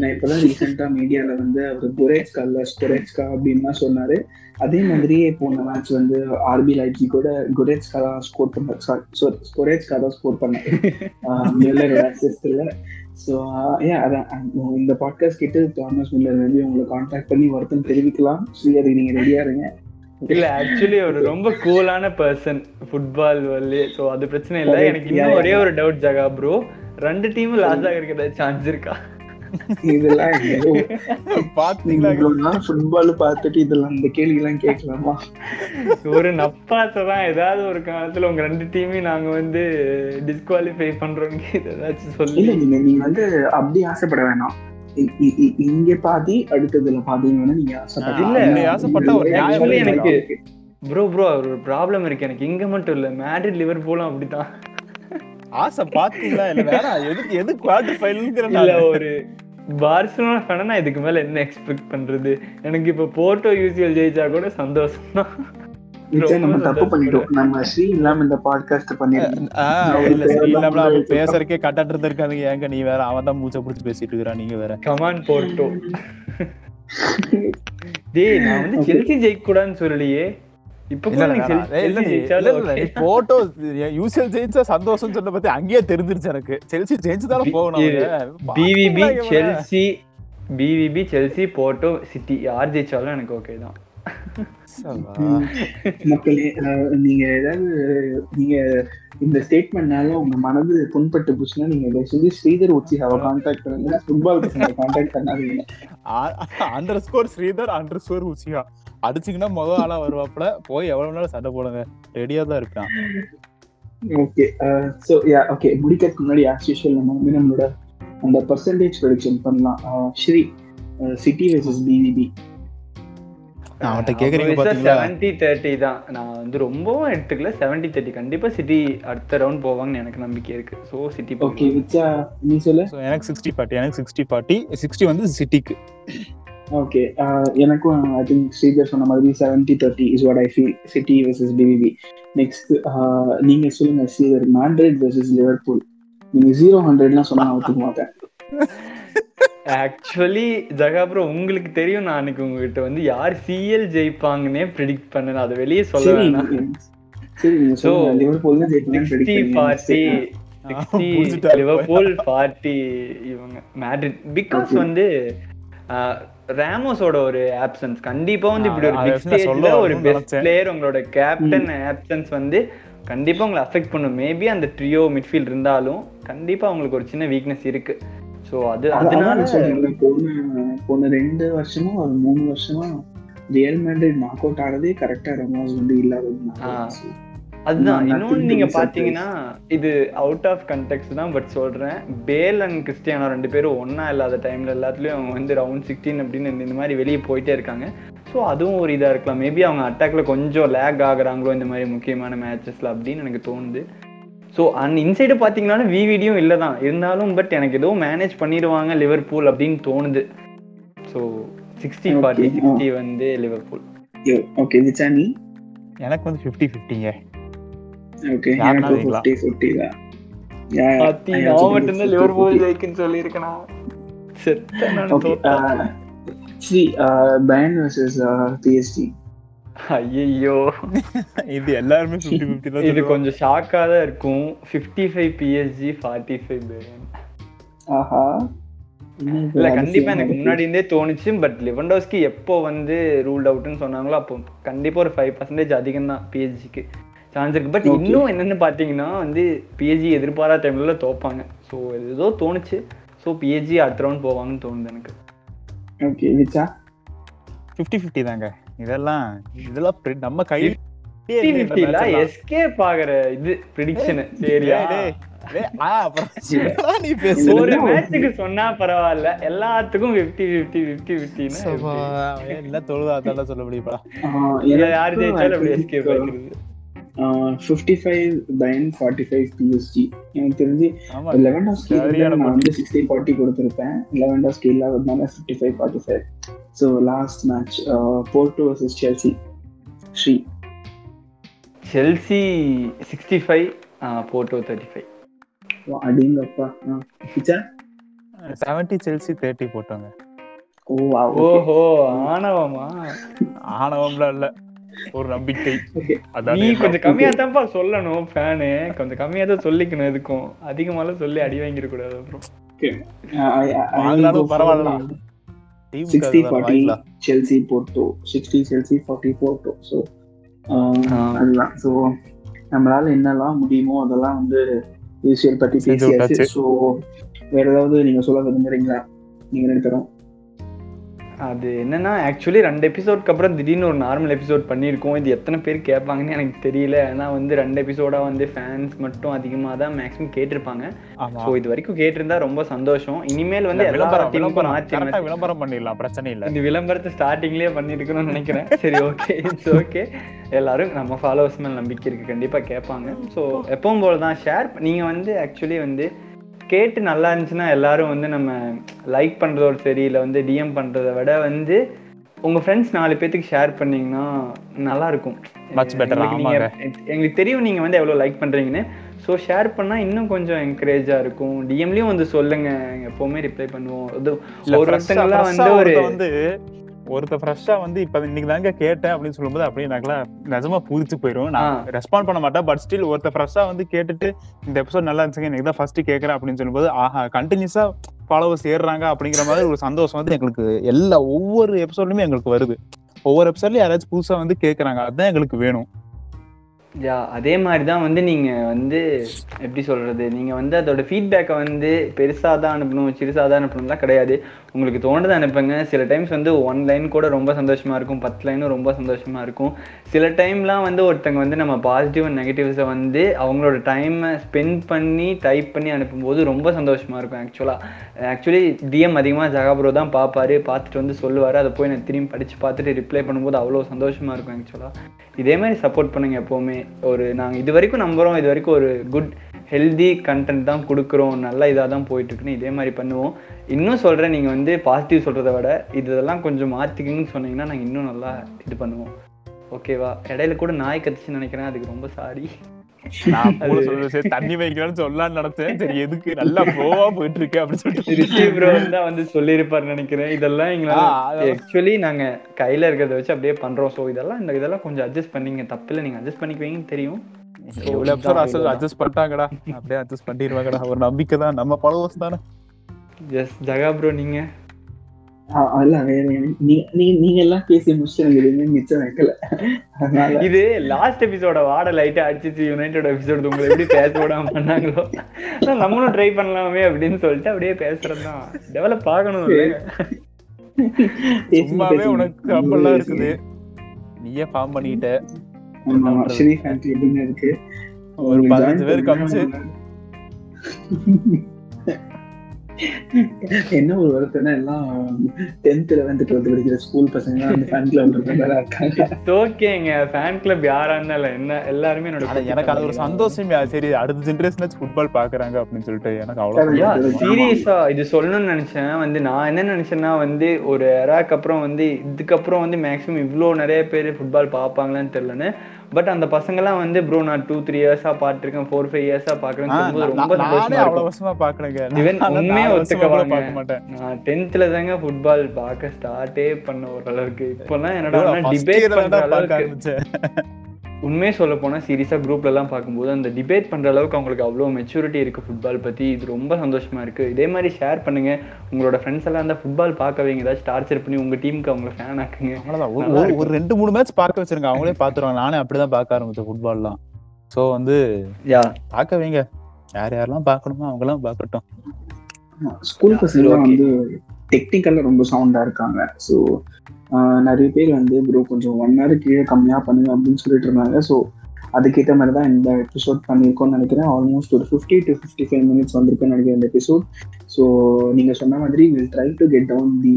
Speaker 1: நான் இப்போதான் ரீசெண்டாக மீடியாவில் வந்து அவர் குரேட்ஸ்கா இல்லை ஸ்கொரேட்ஸ்கா அப்படின்லாம் சொன்னார். அதே மாதிரியே போன மேட்ச் வந்து ஆர்பி லைட்ஸி கூட குரேட்ஸ்கா தான் ஸ்கோர் பண்ணார். சாரி ஸ்கொரேட்ஸ்கா தான் ஸ்கோர் பண்ணார். மில்லரோட அசிஸ்ட்ல ஸோ ஏன் அதான் இந்த பாட்காஸ்ட் கேட்டு தாமஸ் மில்லர் வந்து உங்களை கான்டாக்ட் பண்ணி வருத்தம் தெரிவிக்கலாம். ஃப்ரீயர் நீங்கள் ரெடியாக இருங்க.
Speaker 2: இல்ல ஆக்சுவலி ஒரு ரொம்ப கூலான பர்சன் ஃபுட்பால் வரலே ஸோ அது பிரச்சனை இல்லை. எனக்கு இன்னும் ஒரே ஒரு டவுட் ஜகா ப்ரோ ரெண்டு டீமும் லாஸ் ஆகிறதுக்கு சான்ஸ் இருக்கா?
Speaker 1: இதெல்லாம்
Speaker 3: பாத்தீங்களா?
Speaker 1: ஃபுட்பால் பார்த்துட்டு இதெல்லாம் இந்த கேள்வி எல்லாம் கேட்கலாமா?
Speaker 2: ஒரு நப்பாசை தான். ஏதாவது ஒரு காலத்துல உங்க ரெண்டு டீமையும் நாங்க வந்து டிஸ்குவாலிஃபை பண்றோம்னு ஏதாச்சும் சொல்லி.
Speaker 1: இல்ல நீங்க வந்து அப்படி ஆசைப்பட வேணாம். இங்க பாதி அடுத்ததுல பாதி வேணா நீங்க ஆசைப்பட்டா
Speaker 2: இல்ல,
Speaker 3: அப்படி ஆசைப்பட்டா ஒரு நியாயம்
Speaker 2: Actually எனக்கு. ப்ரோ ப்ரோ ஒரு ப்ராப்ளம் இருக்கு. எனக்கு இங்க மட்டும் இல்ல மேட்ரிட் லிவர்பூலும் அப்படிதான்
Speaker 3: ஆசை பாத்தீங்களா? இல்ல வேணாம் எதுக்கு எது குவார்டர் ஃபைனல்ங்கிற
Speaker 2: இல்ல ஒரு பார்சலோனா ஃபேனா நான் இதுக்கு மேல என்ன எக்ஸ்பெக்ட் பண்றது? எனக்கு இப்ப போர்ட்டோ யூசிஎல் ஜெயிச்சா கூட சந்தோஷம் தான்
Speaker 1: நிச்சயம் நம்ம தப்பு பண்ணிட்டோம் நம்ம ஸ்ரீ இல்லாம இந்த பாட்காஸ்ட் பண்ணிருக்கோம்
Speaker 3: கட்டாட்டு ஏங்க நீ வேற அவன் தான் மூச்சை பிடிச்சி பேசிட்டு இருக்கிறான் நீங்க வேற
Speaker 2: கமான் போர்ட்டோ டேய் நான் வந்து. செல்சி ஜெயிக்க கூடாதுன்னு சொல்லலையே.
Speaker 3: போட்டோ யூசிஎல் ஜெயிச்சா சந்தோஷம் சொன்ன பத்தி அங்கேயே தெரிஞ்சிருச்சு எனக்கு செல்சி ஜெயிச்சு தானே
Speaker 2: பி-
Speaker 3: போகணும். BVB?
Speaker 2: Chelsea BVB Chelsea Porto City யார் ஜெயிச்சாலும் எனக்கு ஓகே தான்.
Speaker 1: மக்களே நீங்க ஏதாவது நீங்க இந்த ஸ்டேட்மெண்ட்னால உங்க மனது புண்பட்டு போச்சுன்னா நீங்க தயவு செஞ்சு ஸ்ரீதர் உச்சிஹாவை கான்டாக்ட் பண்ணுங்க ஃபுட்பால் கான்டாக்ட் பண்ணாதீங்க
Speaker 3: under score Sridhar under score Uchiha அடிச்சிங்கன்னா முதல் ஆளா வருவாப்புல போய் எவ்வளவு நாள் சண்டை போடுங்க. ரெடியா தான் இருக்கான்.
Speaker 1: ஓகே ஸோ யா ஓகே முடிக்கிறதுக்கு முன்னாடி ஆஸ் யூஷுவல் நம்ம வந்து நம்மளோட அந்த பர்சன்டேஜ் ப்ரொடிக்ஷன் பண்ணலாம். ஸ்ரீ சிட்டி வெர்சஸ் பிவிபி
Speaker 3: அவன்கிட்ட கேக்குறீங்க பாத்தீங்களா?
Speaker 2: செவன்டி தேர்ட்டி தான். நான் வந்து ரொம்பவும் எடுத்துக்கல. செவன்டி தேர்ட்டி கண்டிப்பா சிட்டி அடுத்த ரவுண்ட் போவாங்கன்னு எனக்கு நம்பிக்கை இருக்கு. சோ சிட்டி
Speaker 1: ஓகே விச்சா நீ சொல்லு.
Speaker 3: So, எனக்கு சிக்ஸ்டி பார்ட்டி எனக்கு சிக்ஸ்டி பார்ட்டி சிக்ஸ்டி வந்து சிட்டிக்கு
Speaker 1: ஓகே எனக்கும் ஐ திங்க் ஸ்ரீதர் சொன்ன மாதிரி seventy thirty is what I feel City versus BVB next நீங்க சொல்லுங்க. ஸ்ரீதர் மேண்ட்ரேட் வெர்சஸ் லிவர்பூல் நீங்க ஜீரோ ஹண்ட்ரட்லாம் சொன்னா நான் ஒத்துக்க மாட்டேன்.
Speaker 2: ஆக்சுவலி ஜகாப்ரோ உங்களுக்கு தெரியும் நான் அன்னைக்கு உங்ககிட்ட வந்து யார் சிஎல் ஜெயிப்பாங்கன்னே ப்ரிடிக்ட் பண்ணேன் அதை வெளியே சொல்ல வேணாம்.
Speaker 1: லிவர்பூல்
Speaker 2: ஃபார்ட்டி இவங்க மேட்ரிட் பிகாஸ். வந்து ரேமோஸோட ஒரு ஆப்சன்ஸ் கண்டிப்பா வந்து இப்படி ஒரு பிக் ஸ்டேஜ்ல ஒரு பெஸ்ட். பிளேயர் உங்களோட கேப்டன் ஆப்சன்ஸ் வந்து கண்டிப்பா உங்களை அஃபெக்ட் பண்ணும். மேபி அந்த ட்ரியோ மிட்ஃபீல்ட் இருந்தாலும் கண்டிப்பா உங்களுக்கு ஒரு சின்ன வீக்னஸ் இருக்கு. சோ அது
Speaker 1: அதான்
Speaker 2: அதனால
Speaker 1: போன போன ரெண்டு வருஷமா ஒரு மூணு வருஷமா ரியல் மேண்ட்ரிட் நாக் அவுட் ஆனதே கரெக்டா ரமாஸ் வந்து. So,
Speaker 2: அதுதான். இன்னொன்னு நீங்க பாத்தீங்கன்னா இது அவுட் ஆஃப் கண்டெக்ட் தான் பட் சொல்றேன். பேல் அண்ட் கிறிஸ்டியானோ ரெண்டு பேரும் ஒண்ணா இல்லாத டைம்ல எல்லாத்துலயும் அவங்க வந்து ரவுண்ட் சிக்ஸ்டீன் அப்படின்னு இந்த- மாதிரி வெளியே போயிட்டே இருக்காங்க. ஸோ அதுவும் ஒரு இதா இருக்கலாம். மேபி அவங்க அட்டாக்ல கொஞ்சம் லேக் ஆகுறாங்களோ இந்த மாதிரி முக்கியமான மேட்சஸ்ல அப்படின்னு எனக்கு தோணுது. ஸோ அண்ட் இன்சைடு பார்த்தீங்கன்னாலும் விவிடியும் இல்லை தான் இருந்தாலும் பட் எனக்கு ஏதோ மேனேஜ் பண்ணிடுவாங்க லிவர்பூல் அப்படின்னு தோணுது. So sixty
Speaker 1: Okay, forty.
Speaker 2: Sixty வந்து லிவர்பூல்
Speaker 1: yo, okay விச்சா நீ
Speaker 3: எனக்கு வந்து ஃபிஃப்டி ஃபிஃப்டிங்க
Speaker 1: ஓகே எனக்கு. ஃபிஃப்டி ஃபிஃப்டி தான்.
Speaker 2: நான் மட்டும்தான் லிவர்பூல்
Speaker 1: 50-50.
Speaker 2: ஜெயிக்குன்னு சொல்லியிருக்கேனா? செத்த நான்
Speaker 1: Okay,
Speaker 2: தோத்தேன் ஐயோ
Speaker 3: இது எல்லாருமே ஃபிஃப்டி ஃபிஃப்டி தான்
Speaker 2: இது. கொஞ்சம் ஷாக்கா தான் இருக்கும். 55 ஃபைவ் பிஎஸ்ஜி ஃபார்ட்டி ஃபைவ்
Speaker 1: ஆஹா. என்ன இது
Speaker 2: இல்ல கண்டிப்பா
Speaker 1: அதிசயமா
Speaker 2: எனக்கு. முன்னாடி இருந்தே தோணுச்சு பட் லிவண்டோஸ்கி எப்போ வந்து ரூல்ட் அவுட்னு சொன்னாங்களோ அப்போ கண்டிப்பா ஒரு ஃபைவ் பர்சன்டேஜ் அதிகம் தான் பிஎஸ்ஜிக்கு சான்ஸ் இருக்கு. But
Speaker 1: Okay.
Speaker 2: இன்னும் என்னன்னு பாத்தீங்கன்னா வந்து பிஎஸ்ஜி எதிர்பாராத டைம்ல தோப்பாங்க. ஸோ ஏதோ தோணுச்சு. ஸோ பிஎஸ்ஜி அடுத்த ரவுண்ட் போவாங்கன்னு தோணுது எனக்கு.
Speaker 1: Okay, விச்சா?
Speaker 3: 50-50 தாங்க. இதெல்லாம் இதெல்லாம் நம்ம
Speaker 2: ஃபிஃப்டில எஸ்கேப் ஆகிற இது ப்ரிடிக்ஷன் சரியா? ஒரு மேட்சுக்கு சொன்னா பரவாயில்ல எல்லாத்துக்கும் 50 50 50
Speaker 3: சபா,
Speaker 2: 50
Speaker 3: அவன் என்ன தொழுதா சொல்ல
Speaker 1: எனக்கு
Speaker 2: யார் ஜெயிச்சாலும் அப்படி
Speaker 1: think,
Speaker 2: ஆகிறது
Speaker 1: uh, 55 Bayern 45 PSG எனக்கு தெரிஞ்சு
Speaker 3: ஆமா.
Speaker 1: லெவன்டாஸ்கி
Speaker 3: சரியான
Speaker 1: நான் வந்து சிக்ஸ்டி ஃபார்ட்டி கொடுத்துருப்பேன். லெவன்டாஸ்கி இல்லாததுனால fifty five forty five so last match Porto versus Chelsea Sri
Speaker 2: Chelsea 65 Porto 35
Speaker 1: அடிங்கப்பா. ஆ. பிச்சா
Speaker 3: செவன்டி செல்சி தேர்ட்டி போட்டாங்க.
Speaker 1: ஓ
Speaker 2: ஓஹோ ஆணவமா?
Speaker 3: ஆணவம்லாம் இல்ல. ஒரு நம்பிக்கை.
Speaker 2: நீ கொஞ்சம் கம்மியா தான்ப்பா சொல்லணும் ஃபேனு கொஞ்சம் கம்மியா தான் சொல்லிக்கணும் எதுக்கும். அதிகமாலாம் சொல்லி அடி வாங்கிட கூடாது அப்புறம்
Speaker 3: பரவாயில்ல.
Speaker 1: Sixty
Speaker 3: forty.
Speaker 1: Chelsea Porto sixty Chelsea forty Porto so
Speaker 2: ஆ.
Speaker 1: அதுதான். ஸோ நம்மளால என்னெல்லாம் முடியுமோ அதெல்லாம் வந்து பத்தி
Speaker 3: செஞ்சு
Speaker 1: பேசியாச்சு. ஸோ வேற ஏதாவது நீங்க சொல்ல விரும்புறீங்களா? நீங்க பேரும்.
Speaker 2: அது என்னன்னா ஆக்சுவலி ரெண்டு எபிசோட்க்கு அப்புறம் திடீர்னு ஒரு நார்மல் எபிசோட் பண்ணியிருக்கோம். இது எத்தனை பேர் கேட்பாங்கன்னு எனக்கு தெரியல. ஏன்னா வந்து ரெண்டு எபிசோடா வந்து ஃபேன்ஸ் மட்டும் அதிகமாக தான் மேக்ஸிமம் கேட்டிருப்பாங்க. ஸோ இது வரைக்கும் கேட்டிருந்தா ரொம்ப சந்தோஷம். இனிமேல் வந்து
Speaker 3: விளம்பரம் விளம்பரம். பண்ணிடலாம் பிரச்சனை இல்ல.
Speaker 2: இந்த விளம்பரத்தை ஸ்டார்டிங்லேயே பண்ணியிருக்கணும்னு நினைக்கிறேன். சரி ஓகே இட்ஸ் ஓகே எல்லாரும் நம்ம ஃபாலோவர்ஸ் மேல் நம்பிக்கை இருக்கு. கண்டிப்பா கேட்பாங்க. ஸோ எப்பவும் போல தான் ஷேர் நீங்க வந்து ஆக்சுவலி வந்து கேட்டு நல்லா இருந்துச்சுன்னா எல்லாரும் வந்து நம்ம லைக் பண்றதோட சரி இல்லை வந்து டிஎம் பண்றதை விட வந்து உங்க ஃப்ரெண்ட்ஸ் நாலு பேத்துக்கு ஷேர் பண்ணீங்கன்னா நல்லா இருக்கும்.
Speaker 3: Much better,
Speaker 2: எங்களுக்கு தெரியும் நீங்க வந்து எவ்வளவு லைக் பண்றீங்கன்னு. ஸோ ஷேர் பண்ணா இன்னும் கொஞ்சம் என்கரேஜா இருக்கும். டிஎம்லயும் வந்து சொல்லுங்க எப்பவுமே ரிப்ளை பண்ணுவோம். அது ஒரு வந்து ஒரு
Speaker 3: வந்து ஒருத்த ஃப்ரெஷ்ஷா வந்து இப்ப இன்னைக்கு தாங்க கேட்டேன் அப்படின்னு சொல்லும்போது அப்படியே எனக்குலாம் நிஜமா பூரிச்சு போயிரும். நான். ரெஸ்பாண்ட் பண்ண மாட்டேன் பட் ஸ்டில் ஒருத்த ஃப்ரெஷ்ஷா வந்து கேட்டுட்டு இந்த எபிசோட் நல்லா இருந்துச்சுங்க எனக்கு தான் ஃபர்ஸ்ட் கேட்கறேன் அப்படின்னு சொல்லும்போது ஆஹா கண்டினியூஸா ஃபாலோவர்ஸ் ஏறுறாங்க அப்படிங்கிற மாதிரி ஒரு சந்தோஷம் வந்து எங்களுக்கு எல்லா ஒவ்வொரு எபிசோட்லயுமே எங்களுக்கு வருது. ஒவ்வொரு எபிசோட்லயும் யாராச்சும் புதுசா வந்து கேக்குறாங்க அதுதான் எங்களுக்கு வேணும்.
Speaker 2: யா அதே மாதிரி தான் வந்து நீங்கள் வந்து எப்படி சொல்கிறது நீங்கள் வந்து அதோட ஃபீட்பேக்கை வந்து பெருசாக தான் அனுப்பணும் சிறுசாக தான் அனுப்பணும்லாம் கிடையாது. உங்களுக்கு தோணுதை அனுப்புங்க. சில டைம்ஸ் வந்து ஒன் லைன் கூட ரொம்ப சந்தோஷமாக இருக்கும் பத்து லைனும் ரொம்ப சந்தோஷமாக இருக்கும். சில டைம்லாம் வந்து ஒருத்தங்க வந்து நம்ம பாசிட்டிவ் அண்ட் நெகட்டிவ்ஸை வந்து அவங்களோட டைமை ஸ்பெண்ட் பண்ணி டைப் பண்ணி அனுப்பும்போது ரொம்ப சந்தோஷமாக இருக்கும் ஆக்சுவலாக ஆக்சுவலி டிஎம் அதிகமாக ஜகாபுரோ தான் பார்ப்பாரு பார்த்துட்டு வந்து சொல்லுவார். அதை போய் நான் திரும்பி படித்து பார்த்துட்டு ரிப்ளை பண்ணும்போது அவ்வளோ சந்தோஷமாக இருக்கும் ஆக்சுவலாக இதே மாதிரி சப்போர்ட் பண்ணுங்கள் எப்போவுமே. ஒரு நாங்கள் இது வரைக்கும் நம்புகிறோம் இது வரைக்கும் ஒரு குட் ஹெல்தி கண்டென்ட் தான் கொடுக்குறோம். நல்ல இதாக தான் போயிட்டு இருக்குன்னு இதே மாதிரி பண்ணுவோம். இன்னும் சொல்கிறேன் நீங்கள் வந்து பாசிட்டிவ் சொல்கிறத விட இதெல்லாம் கொஞ்சம் மாற்றிக்கணும்னு சொன்னீங்கன்னா நாங்கள் இன்னும் நல்லா இது பண்ணுவோம். ஓகேவா இடையில கூட நாய் கத்துச்சுன்னு நினைக்கிறேன். அதுக்கு ரொம்ப சாரி
Speaker 3: நான் சொல்றது தண்ணி வைக்கலாம்னு சொல்லலாம்னு நினைச்சேன் சரி எதுக்கு? நல்லா ஃப்ளோவா போயிட்டு இருக்கு அப்படின்னு சொல்லிட்டு.
Speaker 2: ரிஷி ப்ரோ தான் வந்து சொல்லியிருப்பாருன்னு நினைக்கிறேன். இதெல்லாம் எங்களால் ஆக்சுவலி நாங்கள் கையில் இருக்கிறத வச்சு அப்படியே பண்ணுறோம் ஸோ இதெல்லாம் இந்த இதெல்லாம் கொஞ்சம் அட்ஜஸ்ட் பண்ணீங்க. தப்பில்லை. நீங்கள் அட்ஜஸ்ட் பண்ணிக்குவீங்கன்னு தெரியும்.
Speaker 3: அட்ஜஸ்ட் பண்ணிட்டாங்கடா. அப்படியே அட்ஜஸ்ட் பண்ணிடுவாங்கடா. ஒரு நம்பிக்கை தான். நம்ம ஃபாலோவர்ஸ் தானே.
Speaker 2: எஸ் ஜகா ப்ரோ
Speaker 1: இல்ல நீங்க.
Speaker 2: இது லாஸ்ட் எபிசோட வாட லைட்டா அடிச்சிச்சு யுனைடெட் எபிசோட் உங்களை எப்படி பேச விடாம பண்ணாங்களோ. நம்மளும் ட்ரை பண்ணலாமே அப்படின்னு சொல்லிட்டு அப்படியே பேசுறதுதான். டெவலப் ஆகணும்
Speaker 3: சும்மாவே உனக்கு அப்பெல்லாம் இருக்குது. நீயே ஃபார்ம் பண்ணிட்ட. ஒரு பதினஞ்சு பேர் கமிச்சு.
Speaker 1: என்ன ஒரு வருத்தம்னா எல்லாம் டென்த் லெவன்த் டுவெல்த் படிக்கிற ஸ்கூல் பசங்க அந்த ஃபேன் கிளப் இருக்காங்க.
Speaker 2: ஓகேங்க ஃபேன் கிளப் யாரா இருந்தாலும் என்ன எல்லாருமே என்னோட
Speaker 3: எனக்கு அது ஒரு சந்தோஷமே. சரி அடுத்த ஜென்ரேஷன் ஃபுட்பால் பாக்குறாங்க அப்படின்னு சொல்லிட்டு எனக்கு அவ்வளவு.
Speaker 2: சீரியஸா இது சொல்லணும்னு நினைச்சேன். வந்து நான் என்ன நினைச்சேன்னா வந்து ஒரு எராக்கு அப்புறம் வந்து இதுக்கப்புறம் வந்து மேக்ஸிமம் இவ்வளோ நிறைய பேர் ஃபுட்பால் பார்ப்பாங்களான்னு தெரியலன்னு. பட் அந்த பசங்கெல்லாம் வந்து ப்ரோ நான் டூ த்ரீ இயர்ஸா பார்த்துருக்கேன் ஃபோர் ஃபைவ் இயர்ஸா சொல்லும்போது ரொம்ப சந்தோஷமா
Speaker 3: பாக்குறேங்க நான்லாம்
Speaker 2: உண்மையா ஒத்துக்குவாங்க. நான் டென்த்ல தாங்க ஃபுட்பால் பார்க்க ஸ்டார்ட்டே பண்ண ஓரளவுக்கு. இப்போல்லாம் என்னடா டிபேட் பண்ற அளவுக்கு. உண்மையே சொல்ல போனா சீரியஸா குரூப்ல எல்லாம் பார்க்கும்போது அந்த டிபேட் பண்ற அளவுக்கு அவங்களுக்கு அவ்வளோ மெச்சூரிட்டி இருக்கு ஃபுட்பால் பத்தி. இது ரொம்ப சந்தோஷமா இருக்கு. இதே மாதிரி ஷேர் பண்ணுங்க. உங்களோட ஃப்ரெண்ட்ஸ் எல்லாம் அந்த ஃபுட்பால் பார்க்க வைங்க ஏதாச்சும் டார்ச்சர் பண்ணி உங்க டீமுக்கு அவங்கள ஃபேன் ஆக்குங்க.
Speaker 3: அவ்வளவுதான். ஒரு- ரெண்டு மூணு மேட்ச் பார்க்க வச்சிருங்க. அவங்களே பாத்துருவாங்க நானே அப்படிதான் பார்க்க ஆரம்பிச்சேன் ஃபுட்பால்லாம் சோ வந்து
Speaker 2: யா.
Speaker 3: பார்க்க வைங்க. யார் யாரெல்லாம் பார்க்கணுமோ அவங்க எல்லாம் பார்க்கட்டும்
Speaker 1: ஸ்கூல் பசங்க. வந்து டெக்னிக்கலில் ரொம்ப சவுண்டாக இருக்காங்க. ஸோ நிறைய பேர் வந்து ப்ரோ கொஞ்சம் ஒன் ஹவர் கீழே கம்மியாக பண்ணுங்க அப்படின்னு சொல்லிட்டு இருந்தாங்க. ஸோ அதுக்கேற்ற மாதிரி தான் இந்த எபிசோட் பண்ணியிருக்கோம்னு நினைக்கிறேன். ஆல்மோஸ்ட் ஒரு fifty to fifty five minutes வந்திருக்குன்னு நினைக்கிறேன் இந்த எபிசோட் ஸோ நீங்கள் சொன்ன மாதிரி will try to get down the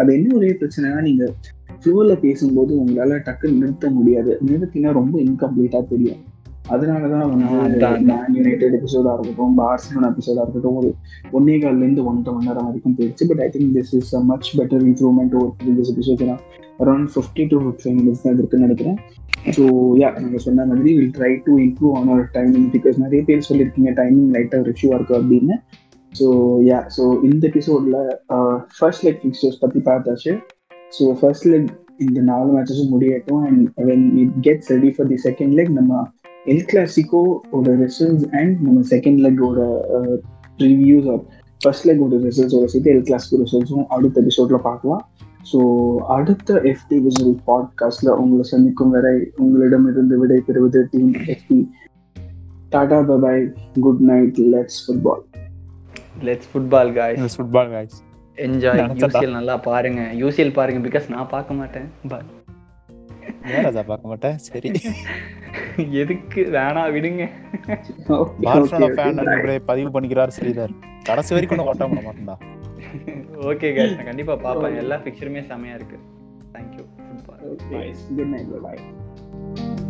Speaker 1: அது என்ன ஒரே பிரச்சனைனா நீங்கள் ஃப்ளோவில் பேசும்போது உங்களால் டக்குன்னு நிறுத்த முடியாது. நிறுத்தினா ரொம்ப இன்கம்ப்ளீட்டாக தெரியும். அதனால தான்
Speaker 2: ஆ,
Speaker 1: வந்து
Speaker 2: அதான்.
Speaker 1: மேன் யுனைடெட் எபிசோடா இருக்கட்டும் பார்சலோனா எபிசோடா இருக்கட்டும் ஒரு ஒன்னே கால்ல இருந்து ஒன்றரை மணி நேரம் வரைக்கும் போயிடுச்சு. But I think this is a much better improvement over previous episode around fifty to fifty minutes தான் இருக்குன்னு நினைக்கிறேன். ஸோ யா நாங்கள் சொன்ன மாதிரி will try to improve on our timing because நிறைய பேர் சொல்லியிருக்கீங்க டைமிங் லைட்டாக ஒரு இஷ்யூவாக இருக்கு அப்படின்னு. ஸோ யா ஸோ இந்த எபிசோடில் ஃபர்ஸ்ட் லெக் ஃபிக்ஸ்டர்ஸ் பற்றி பார்த்தாச்சு. ஸோ ஃபர்ஸ்ட் லெக் இந்த நாலு மேட்சஸும் முடியட்டும் and when it gets ready for the second leg நம்ம எல் கிளாசிக்கோ ஓட ரிசல்ட்ஸ் அண்ட் நம்ம செகண்ட் லெக்கோட ரிவ்யூஸ் ஆர் ஃபர்ஸ்ட் லெக்கோட ரிசல்ட்ஸோட சேர்த்து எல் கிளாசிக்கோ ரிசல்ட்ஸும் அடுத்த எபிசோட்ல பார்க்கலாம். ஸோ அடுத்த எஃப்டி விசில் பாட்காஸ்ட்ல உங்களை சந்திக்கும் வரை உங்களிடமிருந்து விடை பெறுவது team FT tata bye bye good night let's
Speaker 2: football let's football
Speaker 3: guys football
Speaker 2: guys
Speaker 3: enjoy.
Speaker 2: UCL நல்லா பாருங்க. யூசிஎல் பாருங்க பிகாஸ் நான் பார்க்க மாட்டேன். பட்
Speaker 3: ராஜா பார்க்க மாட்டேன் சரி.
Speaker 2: எதுக்கு? வேணாம் விடுங்க.
Speaker 3: Barcelona
Speaker 1: fan.
Speaker 3: நண்பரே பதிவு பண்ணிக்கிறார் ஸ்ரீதர். கடைசி வரைக்கும் நான் கொட்டாம விட மாட்டேன்டா.
Speaker 2: ஓகே கைஸ் நான் கண்டிப்பா பார்ப்பேன். எல்லா பிக்சருமே செமையா இருக்கு. Football
Speaker 1: Okay, good night, bye.